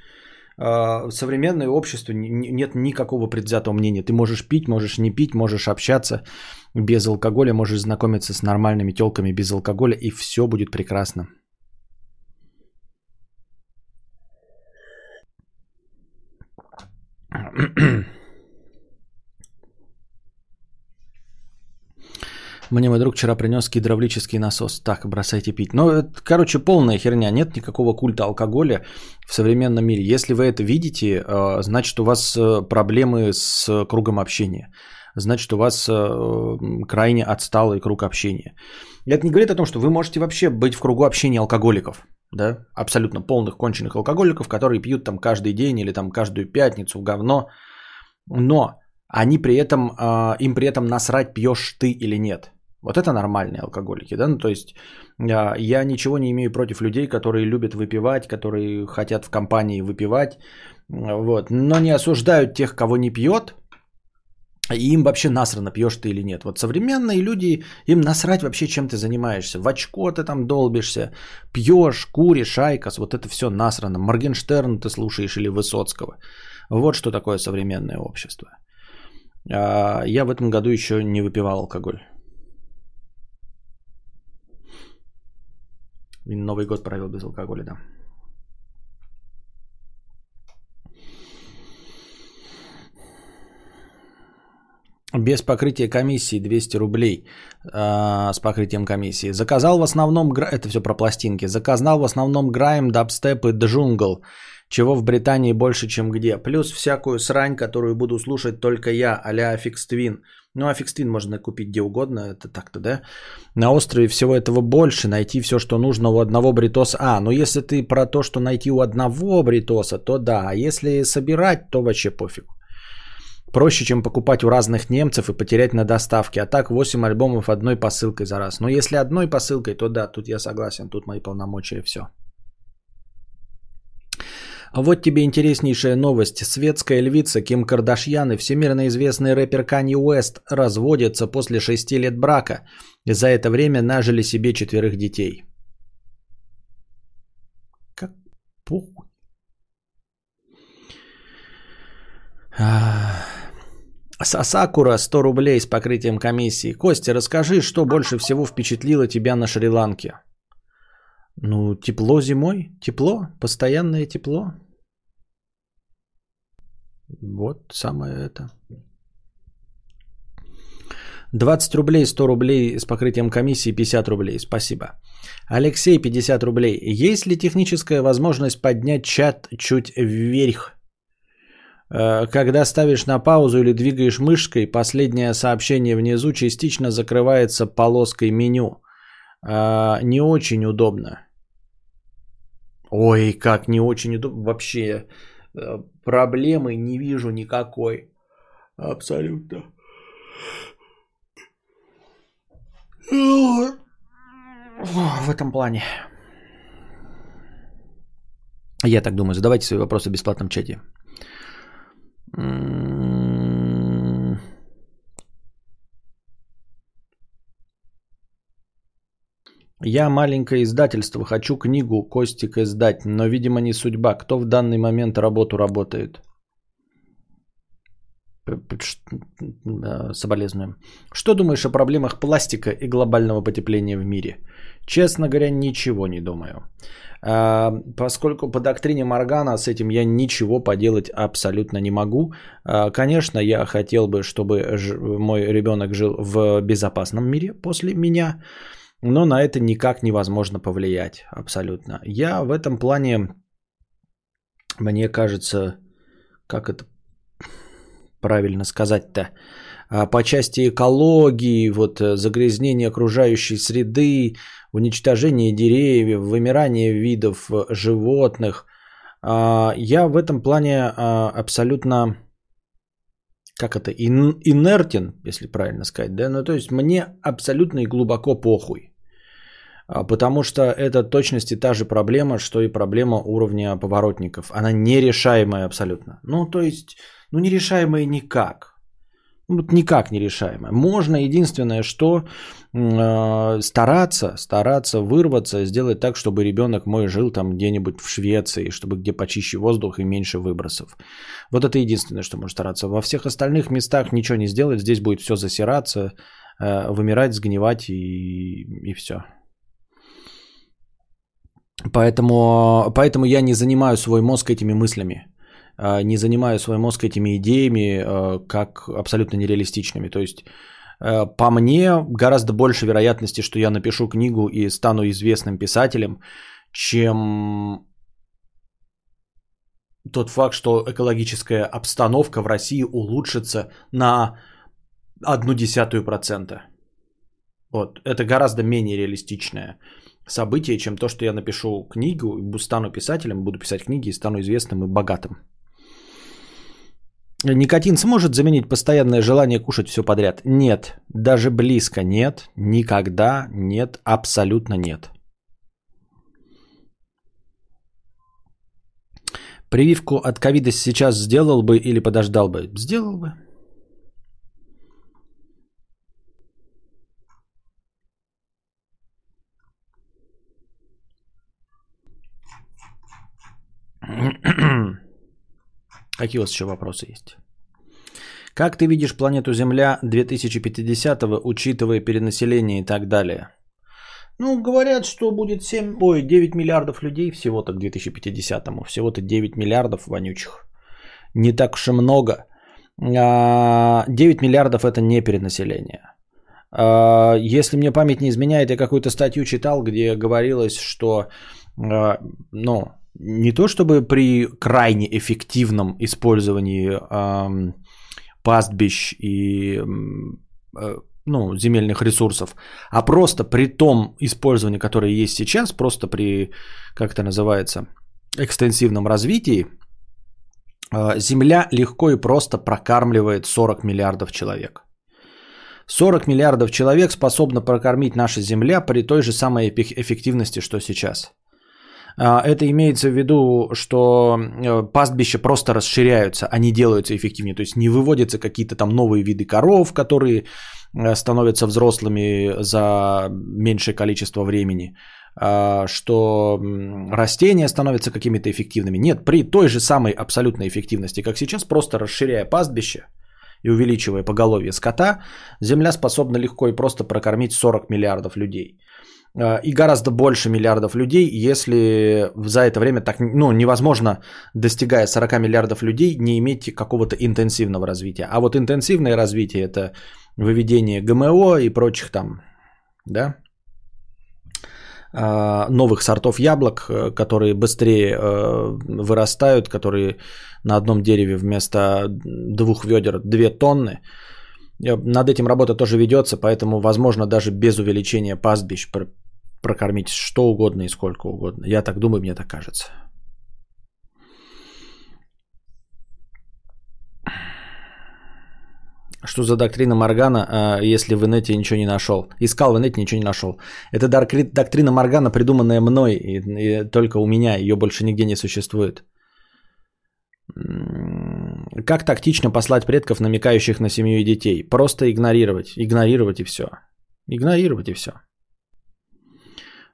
А, В современное общество нет никакого предвзятого мнения. Ты можешь пить, можешь не пить, можешь общаться без алкоголя, можешь знакомиться с нормальными телками без алкоголя, и все будет прекрасно. Мне мой друг вчера принес гидравлический насос. Так, бросайте пить. Ну, это, короче, полная херня. Нет никакого культа алкоголя в современном мире. Если вы это видите, э, значит, у вас э, проблемы с кругом общения. Значит, у вас э, крайне отсталый круг общения. И Это не говорит о том, что вы можете вообще быть в кругу общения алкоголиков. Да? Абсолютно полных конченых алкоголиков, которые пьют там каждый день или там каждую пятницу в говно. Но они при этом, им при этом насрать, пьешь ты или нет. Вот это нормальные алкоголики, да? Ну, то есть а, я ничего не имею против людей, которые любят выпивать, которые хотят в компании выпивать, вот, но не осуждают тех, кого не пьет, и им вообще насрано, пьешь ты или нет. Вот современные люди, им насрать вообще, чем ты занимаешься. В очко ты там долбишься, пьешь, куришь, айкос, вот это все насрано. Моргенштерн ты слушаешь или Высоцкого. Вот что такое современное общество. А, Я в этом году еще не выпивал алкоголь. И Новый год провел без алкоголя, да. Без покрытия комиссии 200 рублей а, с покрытием комиссии. Заказал в основном, это все про пластинки, заказал в основном grime, дабстеп и jungle, чего в Британии больше, чем где. Плюс всякую срань, которую буду слушать только я, а-ля Twin. Ну, Aphex Twin можно купить где угодно, это так-то, да? На острове всего этого больше, найти все, что нужно у одного бритоса. А, ну если ты про то, что найти у одного бритоса, то да. А если собирать, то вообще пофиг. Проще, чем покупать у разных немцев и потерять на доставке. А так 8 альбомов одной посылкой за раз. Но если одной посылкой, то да, тут я согласен, тут мои полномочия все. А вот тебе интереснейшая новость. Светская львица Ким Кардашьян и всемирно известный рэпер Канье Уэст разводятся после 6 лет брака. За это время нажили себе четверых детей. Как похуй. А, Сасакура 100 рублей с покрытием комиссии. Костя, расскажи, что больше всего впечатлило тебя на Шри-Ланке? Ну, тепло зимой, тепло, постоянное тепло. Вот самое это. 20 рублей, 100 рублей с покрытием комиссии, 50 рублей. Спасибо. Алексей, 50 рублей. Есть ли техническая возможность поднять чат чуть вверх? Э, Когда ставишь на паузу или двигаешь мышкой, последнее сообщение внизу частично закрывается полоской меню. Э, Не очень удобно. Ой, как не очень удобно. Вообще э, проблемы не вижу никакой. Абсолютно. В этом плане. Я так думаю. Задавайте свои вопросы в бесплатном чате. М, Я маленькое издательство, хочу книгу Костик издать, но, видимо, не судьба. Кто в данный момент работу работает? Соболезнуем. Что думаешь о проблемах пластика и глобального потепления в мире? Честно говоря, ничего не думаю. А, Поскольку по доктрине Моргана с этим я ничего поделать абсолютно не могу. А, Конечно, я хотел бы, чтобы мой ребенок жил в безопасном мире после меня, но на это никак невозможно повлиять абсолютно. Я в этом плане, мне кажется, как это правильно сказать-то, а, по части экологии, вот э, загрязнения окружающей среды, уничтожения деревьев, вымирания видов э, животных. А, Я в этом плане а, абсолютно, как это, ин- инертен, если правильно сказать, да, ну то есть мне абсолютно и глубоко похуй. А, Потому что это точности та же проблема, что и проблема уровня поворотников. Она нерешаемая абсолютно. Ну, то есть, ну, нерешаемая никак. Ну, вот никак нерешаемая. Можно единственное, что э, стараться, стараться вырваться, сделать так, чтобы ребенок мой жил там где-нибудь в Швеции, чтобы где почище воздух и меньше выбросов. Вот это единственное, что можно стараться. Во всех остальных местах ничего не сделать, здесь будет все засираться, э, вымирать, сгнивать и, и все. Поэтому, поэтому я не занимаю свой мозг этими мыслями, а, не занимаю свой мозг этими идеями а, как абсолютно нереалистичными. То есть, а, по мне, гораздо больше вероятности, что я напишу книгу и стану известным писателем, чем тот факт, что экологическая обстановка в России улучшится на одну десятую процента. Вот. Это гораздо менее реалистичное событие, чем то, что я напишу книгу, стану писателем, буду писать книги и стану известным и богатым. Никотин сможет заменить постоянное желание кушать все подряд? Нет, даже близко нет, никогда нет, абсолютно нет. Прививку от ковида сейчас сделал бы или подождал бы? Сделал бы. Какие у вас еще вопросы есть? Как ты видишь планету Земля 2050-го, учитывая перенаселение и так далее? Ну, говорят, что будет 7, ой, 9 миллиардов людей всего-то к 2050-му. Всего-то 9 миллиардов вонючих. Не так уж и много. 9 миллиардов это не перенаселение. А, Если мне память не изменяет, я какую-то статью читал, где говорилось, что а, ну, не то чтобы при крайне эффективном использовании ам, пастбищ и э, ну, земельных ресурсов, а просто при том использовании, которое есть сейчас, просто при, как это называется, экстенсивном развитии, э, Земля легко и просто прокармливает 40 миллиардов человек. 40 миллиардов человек способна прокормить наша Земля при той же самой эффективности, что сейчас. А, Это имеется в виду, что э, пастбища просто расширяются, они делаются эффективнее. То есть не выводятся какие-то там новые виды коров, которые э, становятся взрослыми за меньшее количество времени, а, что растения становятся какими-то эффективными. Нет, при той же самой абсолютной эффективности, как сейчас, просто расширяя пастбище и увеличивая поголовье скота, Земля способна легко и просто прокормить 40 миллиардов людей и гораздо больше миллиардов людей, если за это время так, ну, невозможно, достигая 40 миллиардов людей, не иметь какого-то интенсивного развития. А вот интенсивное развитие – это выведение ГМО и прочих там, да, а, новых сортов яблок, э, которые быстрее э, вырастают, которые на одном дереве вместо двух ведер 2 тонны. Э, Над этим работа тоже ведется, поэтому, возможно, даже без увеличения пастбищ прокормить что угодно и сколько угодно. Я так думаю, мне так кажется. Что за доктрина Моргана, а, если в инете ничего не нашел? Искал в инете, ничего не нашел. Это доктрина Моргана, придуманная мной, и, и только у меня, ее больше нигде не существует. М, Как тактично послать предков, намекающих на семью и детей? Просто игнорировать. Игнорировать и все. Игнорировать и все.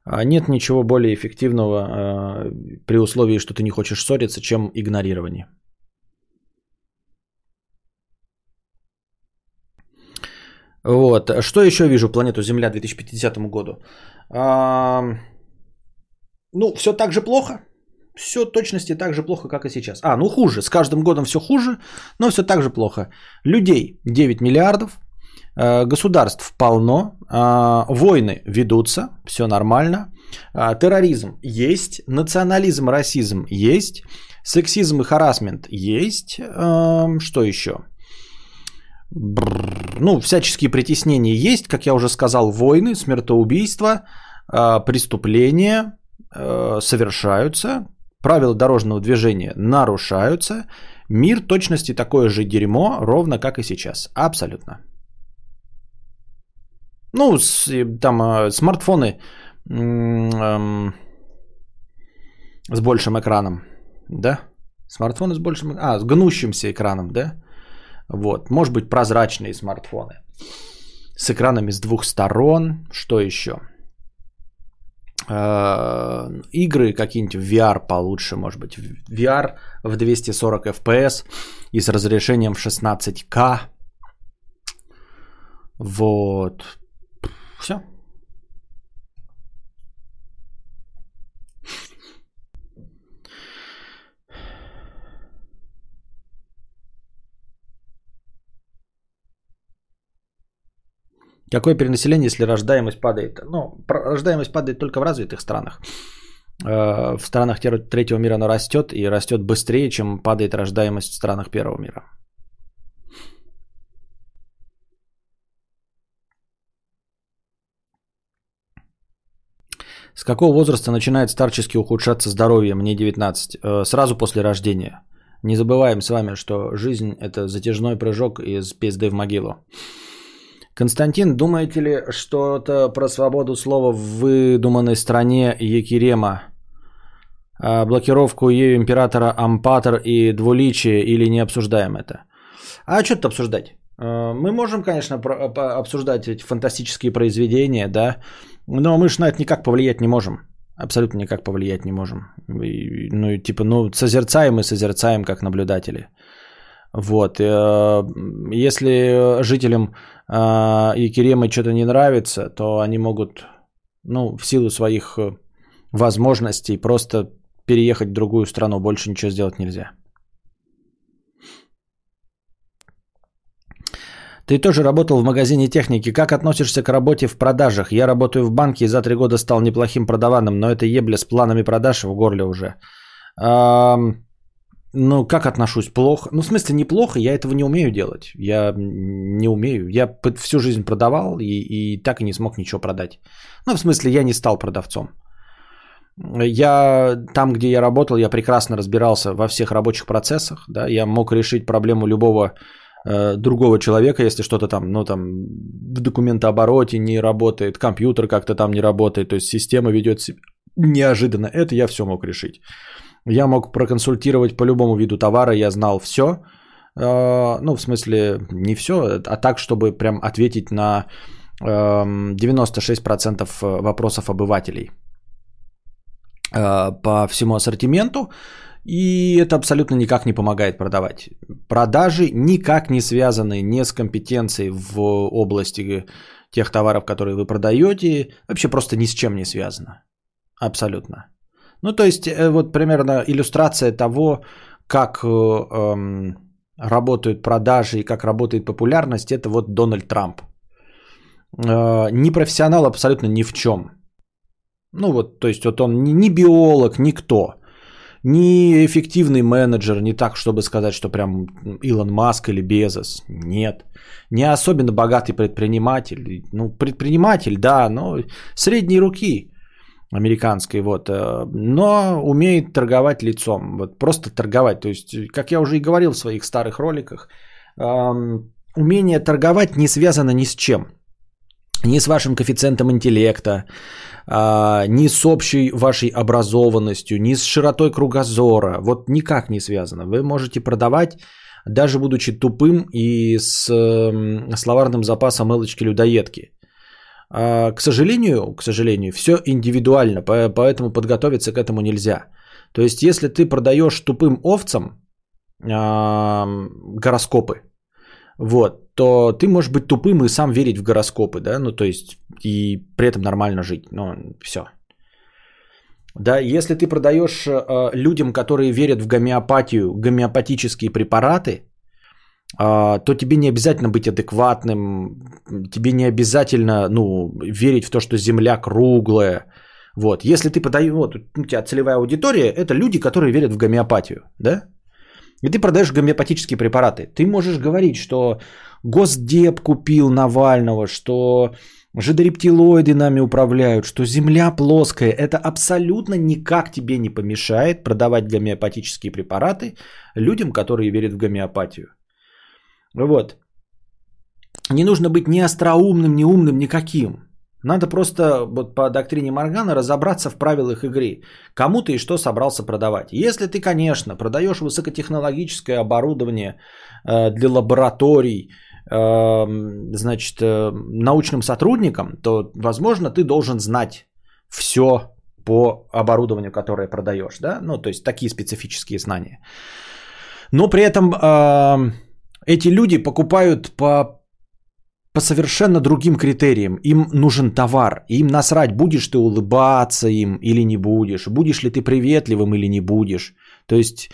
А Нет ничего более эффективного а, при условии, что ты не хочешь ссориться, чем игнорирование. Вот. Что еще вижу планету Земля 2050 году? А, ну, все так же плохо. Все точности так же плохо, как и сейчас. А, ну хуже. С каждым годом все хуже, но все так же плохо. Людей 9 миллиардов. Э, Государств полно. а, Войны ведутся. Все нормально. а, Терроризм есть. Национализм, расизм есть. Сексизм и харасмент есть. Эм, Что еще? Ну, всяческие притеснения есть, как я уже сказал, войны, смертоубийства, преступления э, совершаются, правила дорожного движения нарушаются, мир точности такое же дерьмо, ровно как и сейчас. Абсолютно. Ну, с- там э, смартфоны эм, с большим экраном, да? Смартфоны с большим, а, с гнущимся экраном, да? Вот, может быть, прозрачные смартфоны с экранами с двух сторон. Что еще? Э, Игры какие-нибудь VR получше, может быть, VR в 240 FPS и с разрешением в 16К. Вот. Все. Какое перенаселение, если рождаемость падает? Ну, рождаемость падает только в развитых странах. Э, В странах третьего мира она растет и растет быстрее, чем падает рождаемость в странах первого мира. С какого возраста начинает старчески ухудшаться здоровье? Мне 19. Э, Сразу после рождения. Не забываем с вами, что жизнь – это затяжной прыжок из пизды в могилу. Константин, думаете ли что-то про свободу слова в выдуманной стране Екерема? А, Блокировку ею императора Ампатор и двуличие или не обсуждаем это? А что тут обсуждать? Э, Мы можем, конечно, обсуждать эти фантастические произведения, да, но мы же на это никак повлиять не можем. Абсолютно никак повлиять не можем. И, Ну, и типа, ну, созерцаем и созерцаем как наблюдатели. Вот. э, Если жителям э, Екеремы что-то не нравится, то они могут, ну, в силу своих э, возможностей просто переехать в другую страну. Больше ничего сделать нельзя. Ты тоже работал в магазине техники. Как относишься к работе в продажах? Я работаю в банке и за три года стал неплохим продаваным, но это ебля с планами продаж в горле уже. Ам, ну, как отношусь? Плохо. Ну, в смысле, неплохо, я этого не умею делать. Я не умею. Я всю жизнь продавал и, и так и не смог ничего продать. Ну, в смысле, я не стал продавцом. Я там, где я работал, я прекрасно разбирался во всех рабочих процессах. Да? Я мог решить проблему любого другого человека, если что-то там, ну, там в документообороте не работает, компьютер как-то там не работает, то есть система ведет себя неожиданно. Это я все мог решить. Я мог проконсультировать по любому виду товара, я знал все. Ну, в смысле, не все, а так, чтобы прям ответить на эм, 96% вопросов обывателей э, по всему ассортименту. И это абсолютно никак не помогает продавать. Продажи никак не связаны ни с компетенцией в области тех товаров, которые вы продаете. Вообще просто ни с чем не связано. Абсолютно. Ну, то есть, э, вот примерно иллюстрация того, как э, эм, работают продажи и как работает популярность, это вот Дональд Трамп. Э, не профессионал абсолютно ни в чем. Ну вот, то есть вот он ни биолог, никто, ни эффективный менеджер, не так, чтобы сказать, что прям Илон Маск или Безос. Нет. Не особенно богатый предприниматель. Ну, предприниматель, да, но средней руки американской, вот, э, но умеет торговать лицом, вот просто торговать, то есть, как я уже и говорил в своих старых роликах, эм, умение торговать не связано ни с чем, ни с вашим коэффициентом интеллекта, а, ни с общей вашей образованностью, ни с широтой кругозора, вот никак не связано. Вы можете продавать, даже будучи тупым и с эм, словарным запасом элочки-людоедки. А, К сожалению, к сожалению, все индивидуально, по- поэтому подготовиться к этому нельзя. То есть, если ты продаешь тупым овцам гороскопы, вот, то ты можешь быть тупым и сам верить в гороскопы, да, ну то есть и при этом нормально жить, ну все. Да, если ты продаешь э, людям, которые верят в гомеопатию, гомеопатические препараты, а, то тебе не обязательно быть адекватным, тебе не обязательно ну, верить в то, что Земля круглая. Вот. Если ты подаешь, вот у тебя целевая аудитория, это люди, которые верят в гомеопатию, да? и ты продаешь гомеопатические препараты. Ты можешь говорить, что Госдеп купил Навального, что жидорептилоиды нами управляют, что Земля плоская. Это абсолютно никак тебе не помешает продавать гомеопатические препараты людям, которые верят в гомеопатию. Вот. Не нужно быть ни остроумным, ни умным, никаким. Надо просто вот по доктрине Моргана разобраться в правилах игры. Кому ты и что собрался продавать. Если ты, конечно, продаешь высокотехнологическое оборудование э, для лабораторий, значит, э, научным сотрудникам, то, возможно, ты должен знать все по оборудованию, которое продаешь. Да? Ну, то есть такие специфические знания. Но при этом э, эти люди покупают по по совершенно другим критериям. Им нужен товар. Им насрать, будешь ты улыбаться им или не будешь. Будешь ли ты приветливым или не будешь. То есть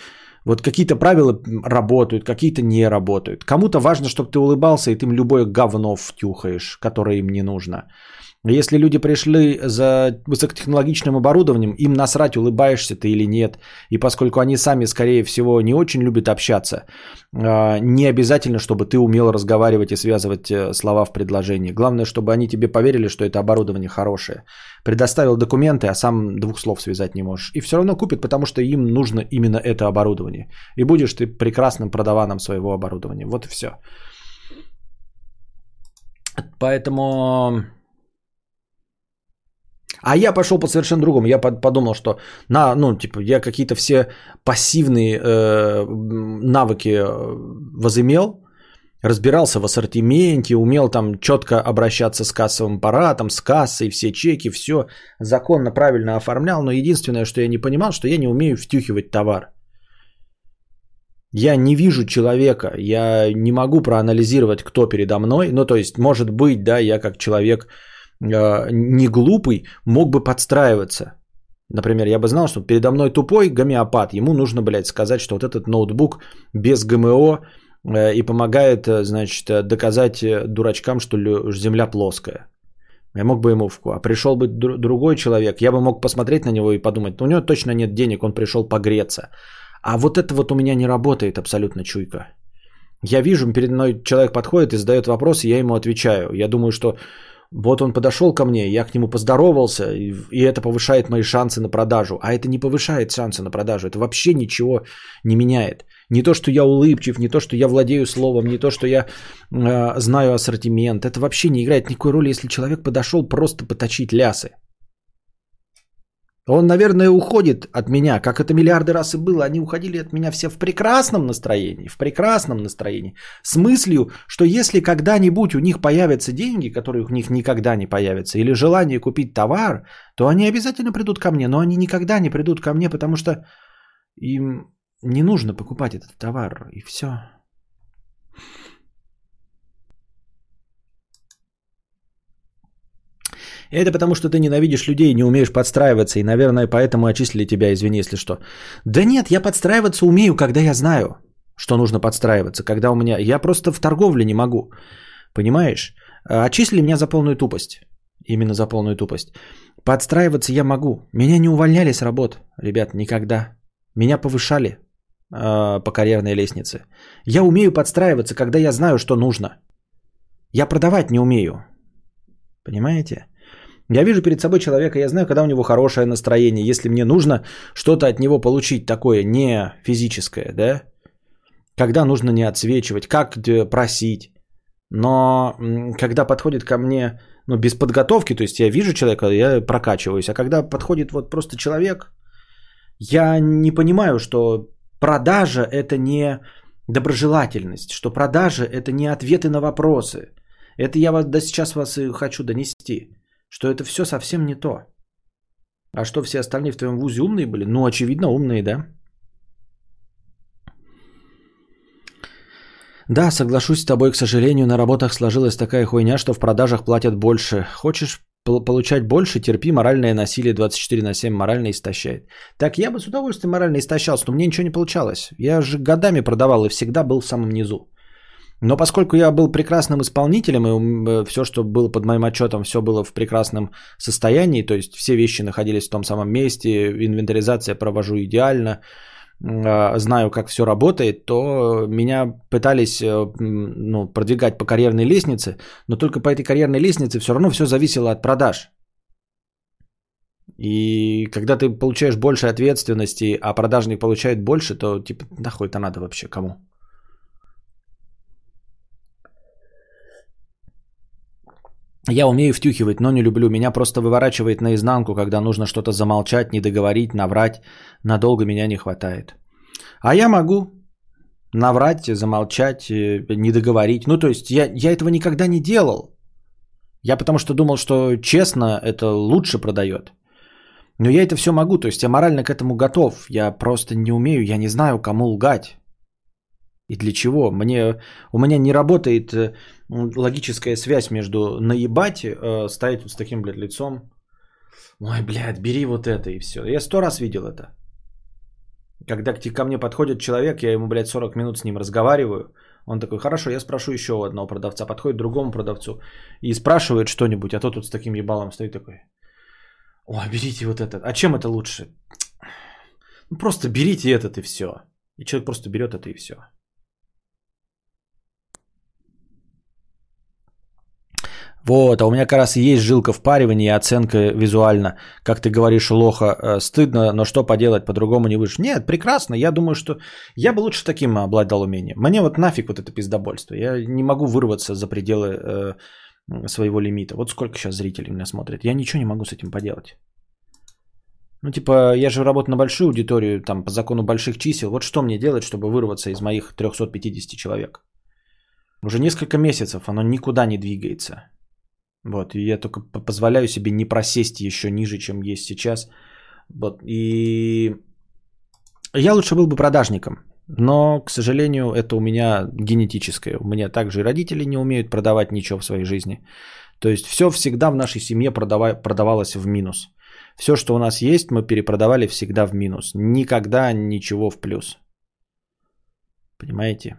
вот какие-то правила работают, какие-то не работают. Кому-то важно, чтобы ты улыбался, и ты им любое говно втюхаешь, которое им не нужно. Если люди пришли за высокотехнологичным оборудованием, им насрать, улыбаешься ты или нет. И поскольку они сами, скорее всего, не очень любят общаться, а, не обязательно, чтобы ты умел разговаривать и связывать э, слова в предложении. Главное, чтобы они тебе поверили, что это оборудование хорошее. Предоставил документы, а сам двух слов связать не можешь. И все равно купят, потому что им нужно именно это оборудование. И будешь ты прекрасным продаваном своего оборудования. Вот и все. Поэтому а я пошел по совершенно другому. Я подумал, что на, ну, типа, я какие-то все пассивные э, навыки э, возымел, разбирался в ассортименте, умел там четко обращаться с кассовым аппаратом, с кассой, все чеки, все законно, правильно оформлял. Но единственное, что я не понимал, что я не умею втюхивать товар. Я не вижу человека, я не могу проанализировать, кто передо мной. Ну, то есть, может быть, да, я как человек не глупый, мог бы подстраиваться. Например, я бы знал, что передо мной тупой гомеопат. Ему нужно, блядь, сказать, что вот этот ноутбук без ГМО э, и помогает, э, значит, э, доказать э, дурачкам, что Земля плоская. Я мог бы ему... А пришел бы другой человек, я бы мог посмотреть на него и подумать, у него точно нет денег, он пришел погреться. А вот это вот у меня не работает абсолютно чуйка. Я вижу, перед мной человек подходит и задает вопрос, и я ему отвечаю. Я думаю, что вот он подошел ко мне, я к нему поздоровался, и, и это повышает мои шансы на продажу. А это не повышает шансы на продажу, это вообще ничего не меняет. Не то, что я улыбчив, не то, что я владею словом, не то, что я э, знаю ассортимент. Это вообще не играет никакой роли, если человек подошел просто поточить лясы. Он, наверное, уходит от меня, как это миллиарды раз и было. Они уходили от меня все в прекрасном настроении, в прекрасном настроении. С мыслью, что если когда-нибудь у них появятся деньги, которые у них никогда не появятся, или желание купить товар, то они обязательно придут ко мне. Но они никогда не придут ко мне, потому что им не нужно покупать этот товар, и все. Это потому, что ты ненавидишь людей не умеешь подстраиваться, и, наверное, поэтому отчислили тебя, извини, если что. Да нет, я подстраиваться умею, когда я знаю, что нужно подстраиваться, когда у меня... Я просто в торговле не могу, понимаешь? Отчислили меня за полную тупость. Именно за полную тупость. Подстраиваться я могу. Меня не увольняли с работ, ребят, никогда. Меня повышали э, по карьерной лестнице. Я умею подстраиваться, когда я знаю, что нужно. Я продавать не умею. Понимаете? Я вижу перед собой человека, я знаю, когда у него хорошее настроение, если мне нужно что-то от него получить такое не физическое, да? Когда нужно не отсвечивать, как просить. Но когда подходит ко мне, ну, без подготовки, то есть я вижу человека, я прокачиваюсь, а когда подходит вот просто человек, я не понимаю, что продажа это не доброжелательность, что продажа это не ответы на вопросы. Это я вас до сейчас вас и хочу донести что это все совсем не то. А что все остальные в твоем вузе умные были? Ну, очевидно, умные, да? Да, соглашусь с тобой, к сожалению, на работах сложилась такая хуйня, что в продажах платят больше. Хочешь получать больше, терпи, моральное насилие 24 на 7 морально истощает. Так, я бы с удовольствием морально истощался, но мне ничего не получалось. Я же годами продавал и всегда был в самом низу. Но поскольку я был прекрасным исполнителем, и э, все, что было под моим отчетом, все было в прекрасном состоянии, то есть все вещи находились в том самом месте, инвентаризация провожу идеально, э, знаю, как все работает, то меня пытались э, ну, продвигать по карьерной лестнице, но только по этой карьерной лестнице все равно все зависело от продаж. И когда ты получаешь больше ответственности, а продажник получает больше, то типа нахуй это надо вообще кому? Я умею втюхивать, но не люблю. Меня просто выворачивает наизнанку, когда нужно что-то замолчать, не договорить, наврать. Надолго меня не хватает. А я могу наврать, замолчать, э, не договорить. Ну, то есть я, я этого никогда не делал. Я потому что думал, что честно это лучше продает. Но я это все могу, то есть я морально к этому готов. Я просто не умею, я не знаю, кому лгать. И для чего? Мне, у меня не работает э, логическая связь между наебать, э, стоять вот с таким, блядь, лицом. Ой, блядь, бери вот это и все. Я сто раз видел это. Когда ко мне подходит человек, я ему, блядь, 40 минут с ним разговариваю. Он такой, хорошо, я спрошу еще у одного продавца. Подходит другому продавцу и спрашивает что-нибудь, а тот тут с таким ебалом стоит такой. Ой, берите вот этот. А чем это лучше? Ну, просто берите этот и все. И человек просто берет это и все. Вот, а у меня как раз есть жилка впаривания и оценка визуально. Как ты говоришь, лоха, э, стыдно, но что поделать, по-другому не выйдешь. Нет, прекрасно. Я думаю, что я бы лучше таким обладал умением. Мне вот нафиг вот это пиздобольство. Я не могу вырваться за пределы э, своего лимита. Вот сколько сейчас зрителей меня смотрят. Я ничего не могу с этим поделать. Ну, типа, я же работаю на большую аудиторию, там, по закону больших чисел. Вот что мне делать, чтобы вырваться из моих 350 человек? Уже несколько месяцев оно никуда не двигается. Вот, и я только позволяю себе не просесть еще ниже, чем есть сейчас. Вот, и я лучше был бы продажником. Но, к сожалению, это у меня генетическое. У меня также и родители не умеют продавать ничего в своей жизни. То есть все всегда в нашей семье продава- продавалось в минус. Все, что у нас есть, мы перепродавали всегда в минус. Никогда ничего в плюс. Понимаете?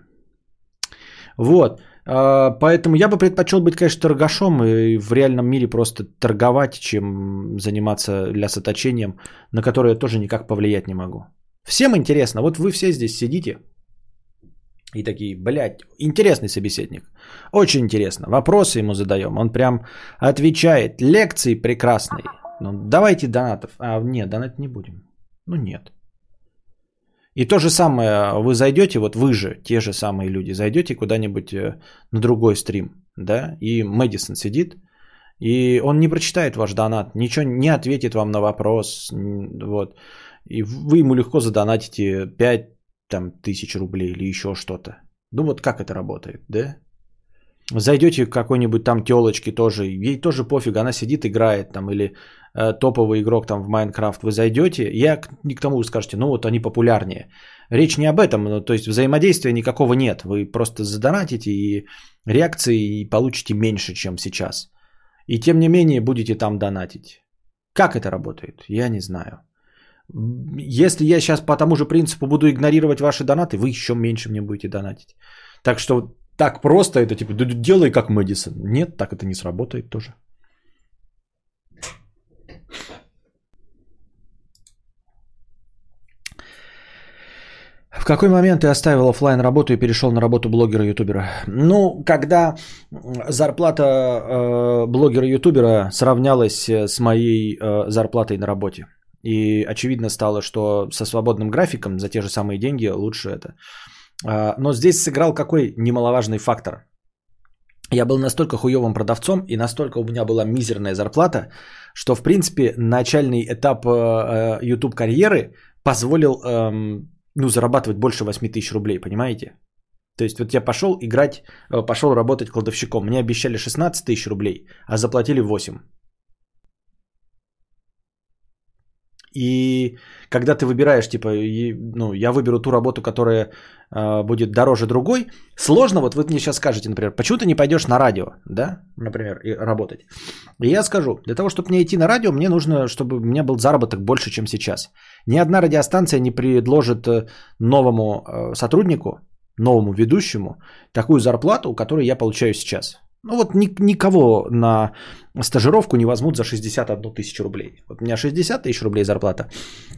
Вот. А, Поэтому я бы предпочел быть, конечно, торгашом и в реальном мире просто торговать, чем заниматься лясоточением, на которое я тоже никак повлиять не могу. Всем интересно. Вот вы все здесь сидите и такие, блядь, интересный собеседник. Очень интересно. Вопросы ему задаем. Он прям отвечает. Лекции прекрасные. Ну, давайте донатов. А, нет, донат не будем. Ну, нет. И то же самое, вы зайдете, вот вы же, те же самые люди, зайдете куда-нибудь э, на другой стрим, да, и Мэдисон сидит, и он не прочитает ваш донат, ничего не ответит вам на вопрос, вот, и вы ему легко задонатите 5 там, тысяч рублей или еще что-то. Ну вот как это работает, да? Зайдете к какой-нибудь там телочке тоже, ей тоже пофиг, она сидит, играет там, или э, топовый игрок там в Майнкрафт, вы зайдете, я к- не к тому вы скажете, ну вот они популярнее. Речь не об этом, ну, то есть взаимодействия никакого нет, вы просто задонатите и реакции получите меньше, чем сейчас. И тем не менее будете там донатить. Как это работает? Я не знаю. Если я сейчас по тому же принципу буду игнорировать ваши донаты, вы еще меньше мне будете донатить. Так что так просто это типа, «Да делай как Мэдисон. Нет, так это не сработает тоже. В какой момент ты оставил оффлайн работу и перешел на работу блогера-ютубера? Ну, когда зарплата э, блогера-ютубера сравнялась э, с моей э, зарплатой на работе. И очевидно стало, что со свободным графиком за те же самые деньги лучше это. А, Но здесь сыграл какой немаловажный фактор. Я был настолько хуевым продавцом и настолько у меня была мизерная зарплата, что в принципе начальный этап э, э, YouTube карьеры позволил эм, ну, зарабатывать больше 8 тысяч рублей, понимаете? То есть вот я пошел играть, э, пошел работать кладовщиком. Мне обещали 16 тысяч рублей, а заплатили 8. И когда ты выбираешь, типа, и, ну, я выберу ту работу, которая э, будет дороже другой, сложно, вот вы мне сейчас скажете, например, почему ты не пойдешь на радио, да, например, и работать. И я скажу, для того, чтобы мне идти на радио, мне нужно, чтобы у меня был заработок больше, чем сейчас. Ни одна радиостанция не предложит э, новому э, сотруднику, новому ведущему такую зарплату, которую я получаю сейчас. Ну вот ни- никого на стажировку не возьмут за 61 тысячу рублей. Вот у меня 60 тысяч рублей зарплата.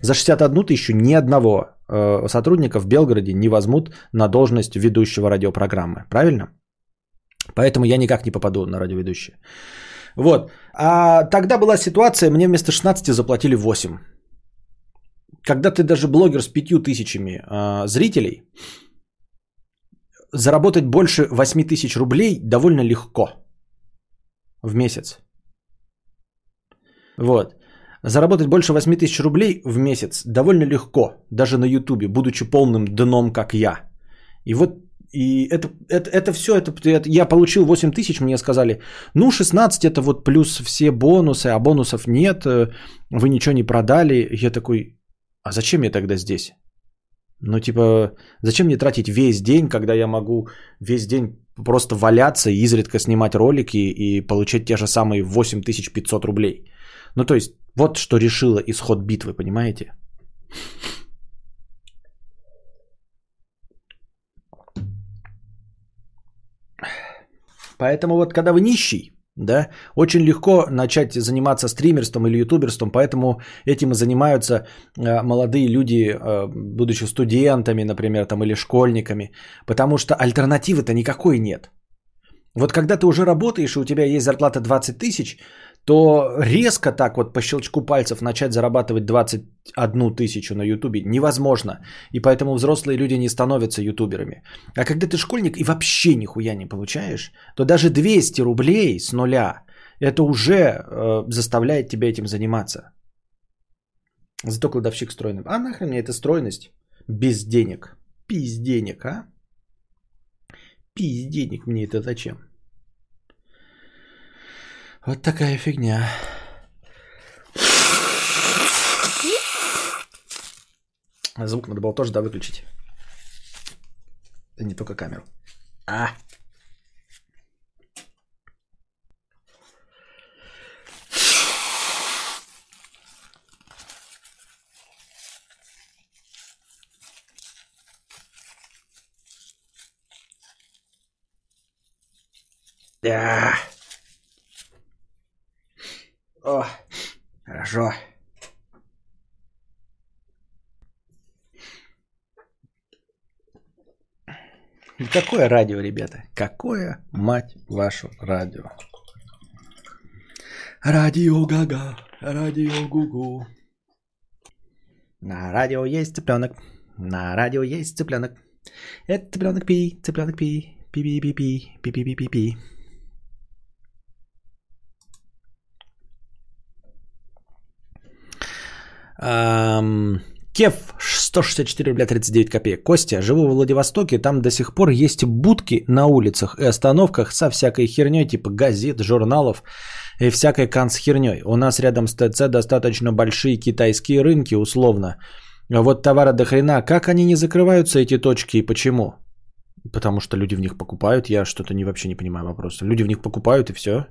За 61 тысячу ни одного э, сотрудника в Белгороде не возьмут на должность ведущего радиопрограммы. Правильно? Поэтому я никак не попаду на радиоведущие. Вот. А тогда была ситуация, мне вместо 16 заплатили 8. Когда ты даже блогер с 5 тысячами э, зрителей, заработать больше 8 тысяч рублей довольно легко в месяц. Вот. Заработать больше 8 тысяч рублей в месяц довольно легко, даже на ютубе, будучи полным дном, как я. И вот и это, это, это все, это, это, я получил 8 тысяч, мне сказали, ну 16 это вот плюс все бонусы, а бонусов нет, э, вы ничего не продали. Я такой, а зачем я тогда здесь? Ну, типа, зачем мне тратить весь день, когда я могу весь день просто валяться и изредка снимать ролики и получать те же самые 8500 рублей? Ну, то есть, вот что решило исход битвы, понимаете? Поэтому вот когда вы нищий, да, очень легко начать заниматься стримерством или ютуберством, поэтому этим и занимаются э, молодые люди, э, будучи студентами, например, там, или школьниками, потому что альтернативы-то никакой нет. Вот когда ты уже работаешь, и у тебя есть зарплата 20 тысяч, то резко так вот по щелчку пальцев начать зарабатывать 21 тысячу на ютубе невозможно. И поэтому взрослые люди не становятся ютуберами. А когда ты школьник и вообще нихуя не получаешь, то даже 200 рублей с нуля, это уже э, заставляет тебя этим заниматься. Зато кладовщик стройный. А нахрен мне эта стройность без денег? Пизденег, а? Пизденег мне это зачем? Вот такая фигня. Звук надо было тоже, да, выключить. Да не только камеру. А. Да. О, хорошо. Какое радио, ребята? Какое, мать вашу, радио? Радио Гага, радио Гугу. На радио есть цыпленок, на радио есть цыпленок. Это цыпленок пи, цыпленок пи, пи-пи-пи-пи, пи-пи-пи-пи-пи. Ам, Кев 164 рубля 39 копеек. Костя, живу в Владивостоке, там до сих пор есть будки на улицах и остановках со всякой херней, типа газет, журналов и всякой канц херней. У нас рядом с ТЦ достаточно большие китайские рынки, условно. Вот товара до хрена, как они не закрываются, эти точки, и почему? Потому что люди в них покупают, я что-то не, вообще не понимаю вопроса. Люди в них покупают и все.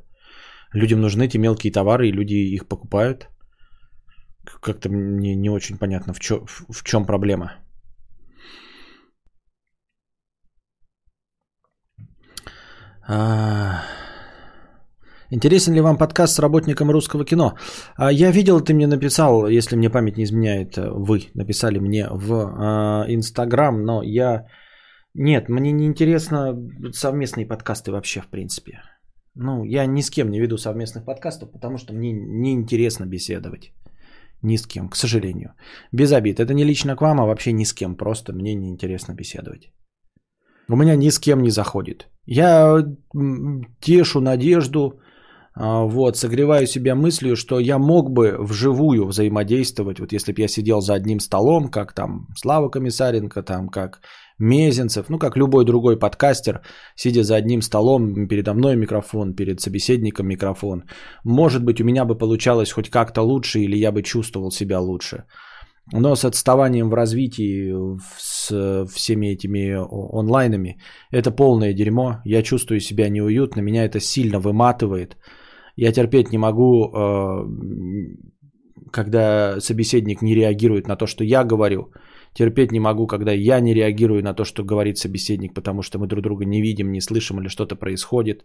Людям нужны эти мелкие товары, и люди их покупают. Как-то мне не очень понятно, в, чё, в, в чем проблема. А... Интересен ли вам подкаст с работником русского кино? А, я видел, ты мне написал, если мне память не изменяет, вы написали мне в а, Инстаграм, но я... Нет, мне не интересно совместные подкасты вообще, в принципе. Ну, я ни с кем не веду совместных подкастов, потому что мне не интересно беседовать. Ни с кем, к сожалению. Без обид. Это не лично к вам, а вообще ни с кем. Просто мне неинтересно беседовать. У меня ни с кем не заходит. Я тешу надежду, а, вот, согреваю себя мыслью, что я мог бы вживую взаимодействовать, вот если бы я сидел за одним столом, как там Слава Комиссаренко, там как Мезенцев, ну как любой другой подкастер, сидя за одним столом, передо мной микрофон, перед собеседником микрофон. Может быть, у меня бы получалось хоть как-то лучше, или я бы чувствовал себя лучше. Но с отставанием в развитии, с всеми этими онлайнами, это полное дерьмо. Я чувствую себя неуютно, меня это сильно выматывает. Я терпеть не могу, э, когда собеседник не реагирует на то, что я говорю. Терпеть не могу, когда я не реагирую на то, что говорит собеседник, потому что мы друг друга не видим, не слышим или что-то происходит.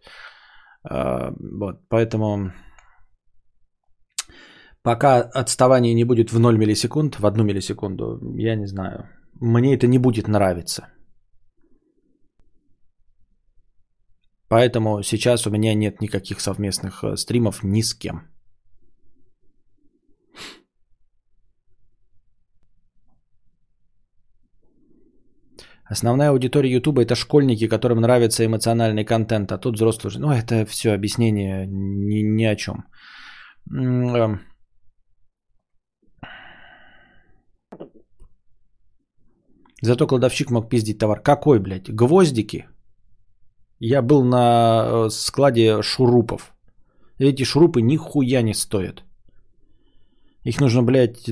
А, Вот, поэтому пока отставание не будет в 0 миллисекунд, в 1 миллисекунду, я не знаю. Мне это не будет нравиться. Поэтому сейчас у меня нет никаких совместных э, стримов ни с кем. Основная аудитория Ютуба это школьники, которым нравится эмоциональный контент, а тут взрослые уже. Ну, это все объяснение ни, ни о чем. Эм. Зато кладовщик мог пиздить товар. Какой, блядь? Гвоздики? Я был на э, складе шурупов. Эти шурупы нихуя не стоят. Их нужно, блядь,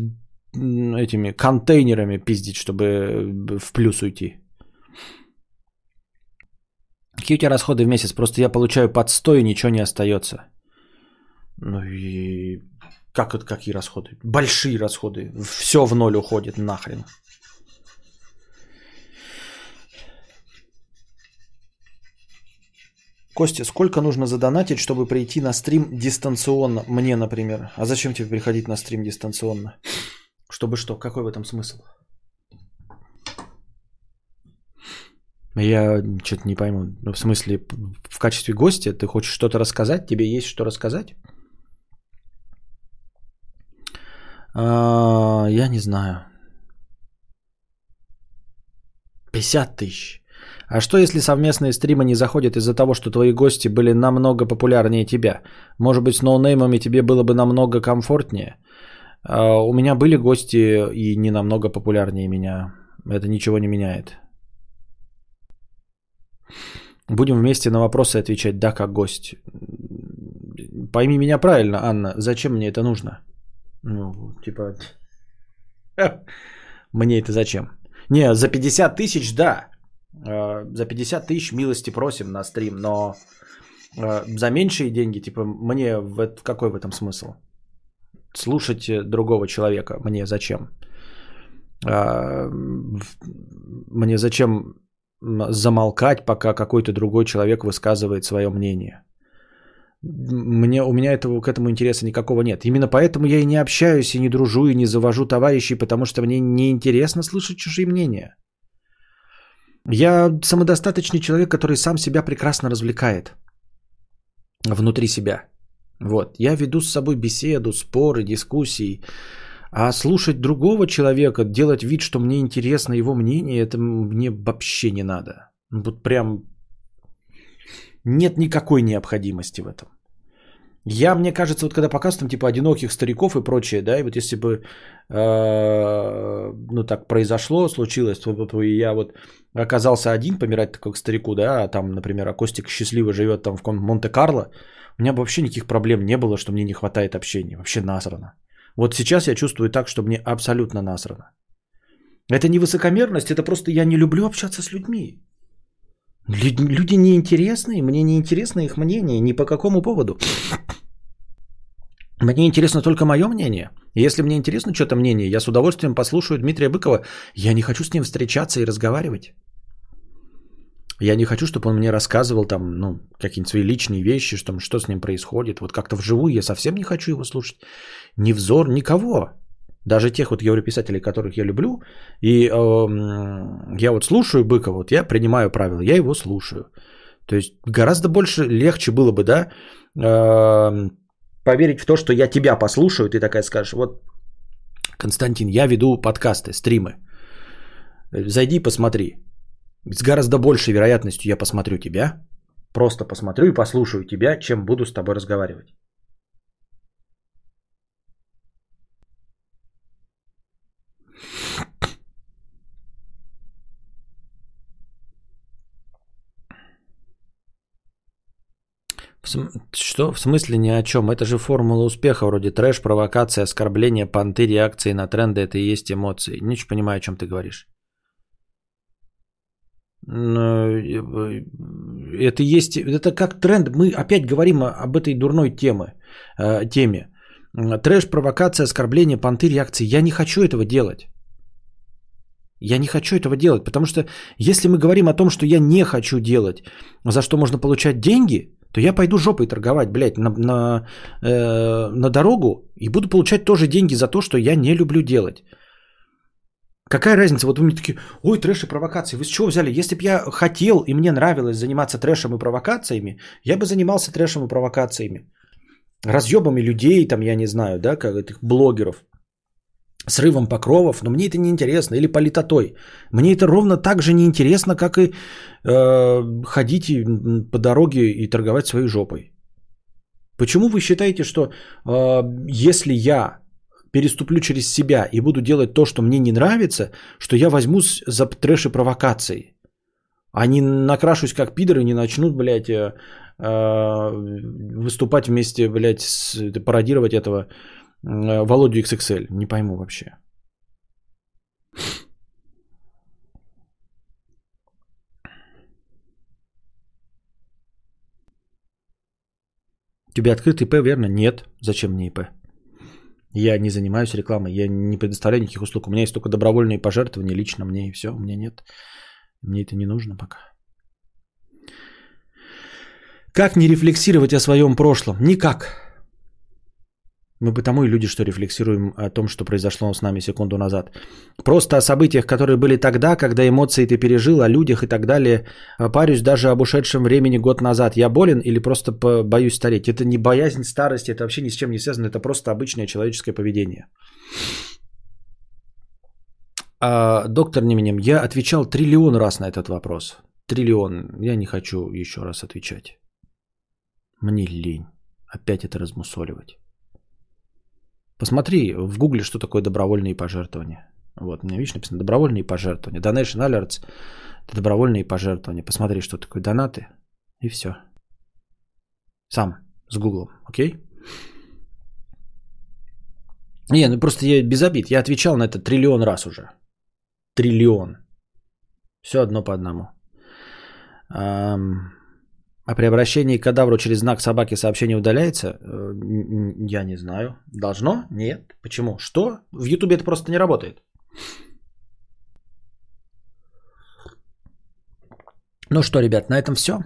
этими контейнерами пиздить, чтобы э, в плюс уйти. Какие у тебя расходы в месяц? Просто я получаю под 100 и ничего не остается. Ну и как это какие расходы? Большие расходы. Все в ноль уходит нахрен. Костя, сколько нужно задонатить, чтобы прийти на стрим дистанционно? Мне, например. А зачем тебе приходить на стрим дистанционно? Чтобы что? Какой в этом смысл? Я что-то не пойму. Ну, в смысле, в качестве гостя ты хочешь что-то рассказать? Тебе есть что рассказать? А, я не знаю. 50 тысяч. А что если совместные стримы не заходят из-за того, что твои гости были намного популярнее тебя? Может быть, с ноунеймами тебе было бы намного комфортнее? А, у меня были гости и не намного популярнее меня. Это ничего не меняет. Будем вместе на вопросы отвечать «да» как гость. Пойми меня правильно, Анна, зачем мне это нужно? Ну, типа... Мне это зачем? Не, за 50 тысяч, да. Э, За 50 тысяч милости просим на стрим, но э, за меньшие деньги, типа, мне в, эт- какой в этом смысл? Слушать э, другого человека мне зачем? В- Мне зачем замолкать, пока какой-то другой человек высказывает свое мнение? Мне, у меня этого, к этому интереса никакого нет. Именно поэтому я и не общаюсь, и не дружу, и не завожу товарищей, потому что мне неинтересно слышать чужие мнения. Я самодостаточный человек, который сам себя прекрасно развлекает внутри себя. Вот. Я веду с собой беседу, споры, дискуссии. А слушать другого человека, делать вид, что мне интересно его мнение, это мне вообще не надо. Вот прям нет никакой необходимости в этом. Я, мне кажется, вот когда показывают там типа одиноких стариков и прочее, да, и вот если бы, э, ну так произошло, случилось, то и я вот оказался один помирать как старику, да, а там, например, а Костик счастливо живет там в Монте-Карло, у меня бы вообще никаких проблем не было, что мне не хватает общения, вообще насрано. Вот сейчас я чувствую так, что мне абсолютно насрано. Это не высокомерность, это просто я не люблю общаться с людьми. Лю- Люди неинтересные, мне не интересно их мнение ни по какому поводу. Мне интересно только мое мнение. Если мне интересно что-то мнение, я с удовольствием послушаю Дмитрия Быкова. Я не хочу с ним встречаться и разговаривать. Я не хочу, чтобы он мне рассказывал там, ну, какие-нибудь свои личные вещи, что, что с ним происходит. Вот как-то вживую я совсем не хочу его слушать. Ни взор, никого. Даже тех вот европисателей, которых я люблю. И эм, я вот слушаю Быкова, вот я принимаю правила, я его слушаю. То есть гораздо больше легче было бы, да, эм, поверить в то, что я тебя послушаю, ты такая скажешь, вот, Константин, я веду подкасты, стримы. Зайди посмотри. С гораздо большей вероятностью я посмотрю тебя, просто посмотрю и послушаю тебя, чем буду с тобой разговаривать. Что? В смысле ни о чем? Это же формула успеха, вроде трэш, провокация, оскорбление, понты, реакции на тренды. Это и есть эмоции. Не понимаю, о чем ты говоришь. Э, Это есть, это как тренд. Мы опять говорим об этой дурной темы, э, теме. Трэш, провокация, оскорбление, понты, реакции. Я не хочу этого делать. Я не хочу этого делать, потому что если мы говорим о том, что я не хочу делать, за что можно получать деньги, то я пойду жопой торговать, блядь, на, на, э, на дорогу и буду получать тоже деньги за то, что я не люблю делать. Какая разница? Вот вы мне такие, ой, трэш и провокации. Вы с чего взяли? Если бы я хотел и мне нравилось заниматься трэшем и провокациями, я бы занимался трэшем и провокациями. Разъебами людей, там, я не знаю, да, как этих блогеров срывом покровов, но мне это не интересно, или политотой. Мне это ровно так же не интересно, как и э, ходить по дороге и торговать своей жопой. Почему вы считаете, что э, если я переступлю через себя и буду делать то, что мне не нравится, что я возьмусь за трэш и провокации, а не накрашусь как пидор и не начнут, блядь, э, э, выступать вместе, блядь, с, пародировать этого э, Володю XXL. Не пойму вообще. У тебя открыт ИП, верно? Нет. Зачем мне ИП? Я не занимаюсь рекламой, я не предоставляю никаких услуг. У меня есть только добровольные пожертвования лично мне и все. У меня нет. Мне это не нужно пока. Как не рефлексировать о своем прошлом? Никак. Мы потому и люди, что рефлексируем о том, что произошло с нами секунду назад. Просто о событиях, которые были тогда, когда эмоции ты пережил, о людях и так далее. А Парюсь даже об ушедшем времени год назад. Я болен или просто боюсь стареть? Это не боязнь старости, это вообще ни с чем не связано. Это просто обычное человеческое поведение. А, доктор Неменем, я отвечал триллион раз на этот вопрос. Триллион. Я не хочу еще раз отвечать. Мне лень. Опять это размусоливать. Посмотри в гугле, что такое добровольные пожертвования. Вот, у меня, видишь, написано добровольные пожертвования. Donation Alerts – это добровольные пожертвования. Посмотри, что такое донаты, и все. Сам, с гуглом, окей? Не, ну просто я без обид. Я отвечал на это триллион раз уже. Триллион. Все одно по одному. Ам, А при обращении к кадавру через знак собаки сообщение удаляется? Э, Я не знаю. Должно? Нет. Почему? Что? В Ютубе это просто не работает. Ну что, ребят, на этом все.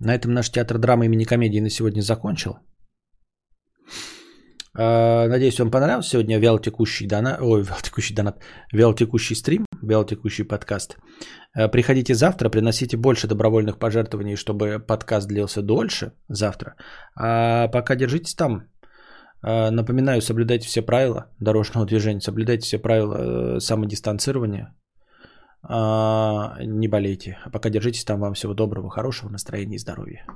На этом наш театр драмы имени комедии на сегодня закончил. А, Надеюсь, вам понравился сегодня вялотекущий донат, ой, вялотекущий донат, вялотекущий стрим, вялотекущий подкаст. А, Приходите завтра, приносите больше добровольных пожертвований, чтобы подкаст длился дольше завтра. А пока держитесь там. А, Напоминаю, соблюдайте все правила дорожного движения, соблюдайте все правила э, самодистанцирования. А, Не болейте. А пока держитесь там. Вам всего доброго, хорошего настроения и здоровья.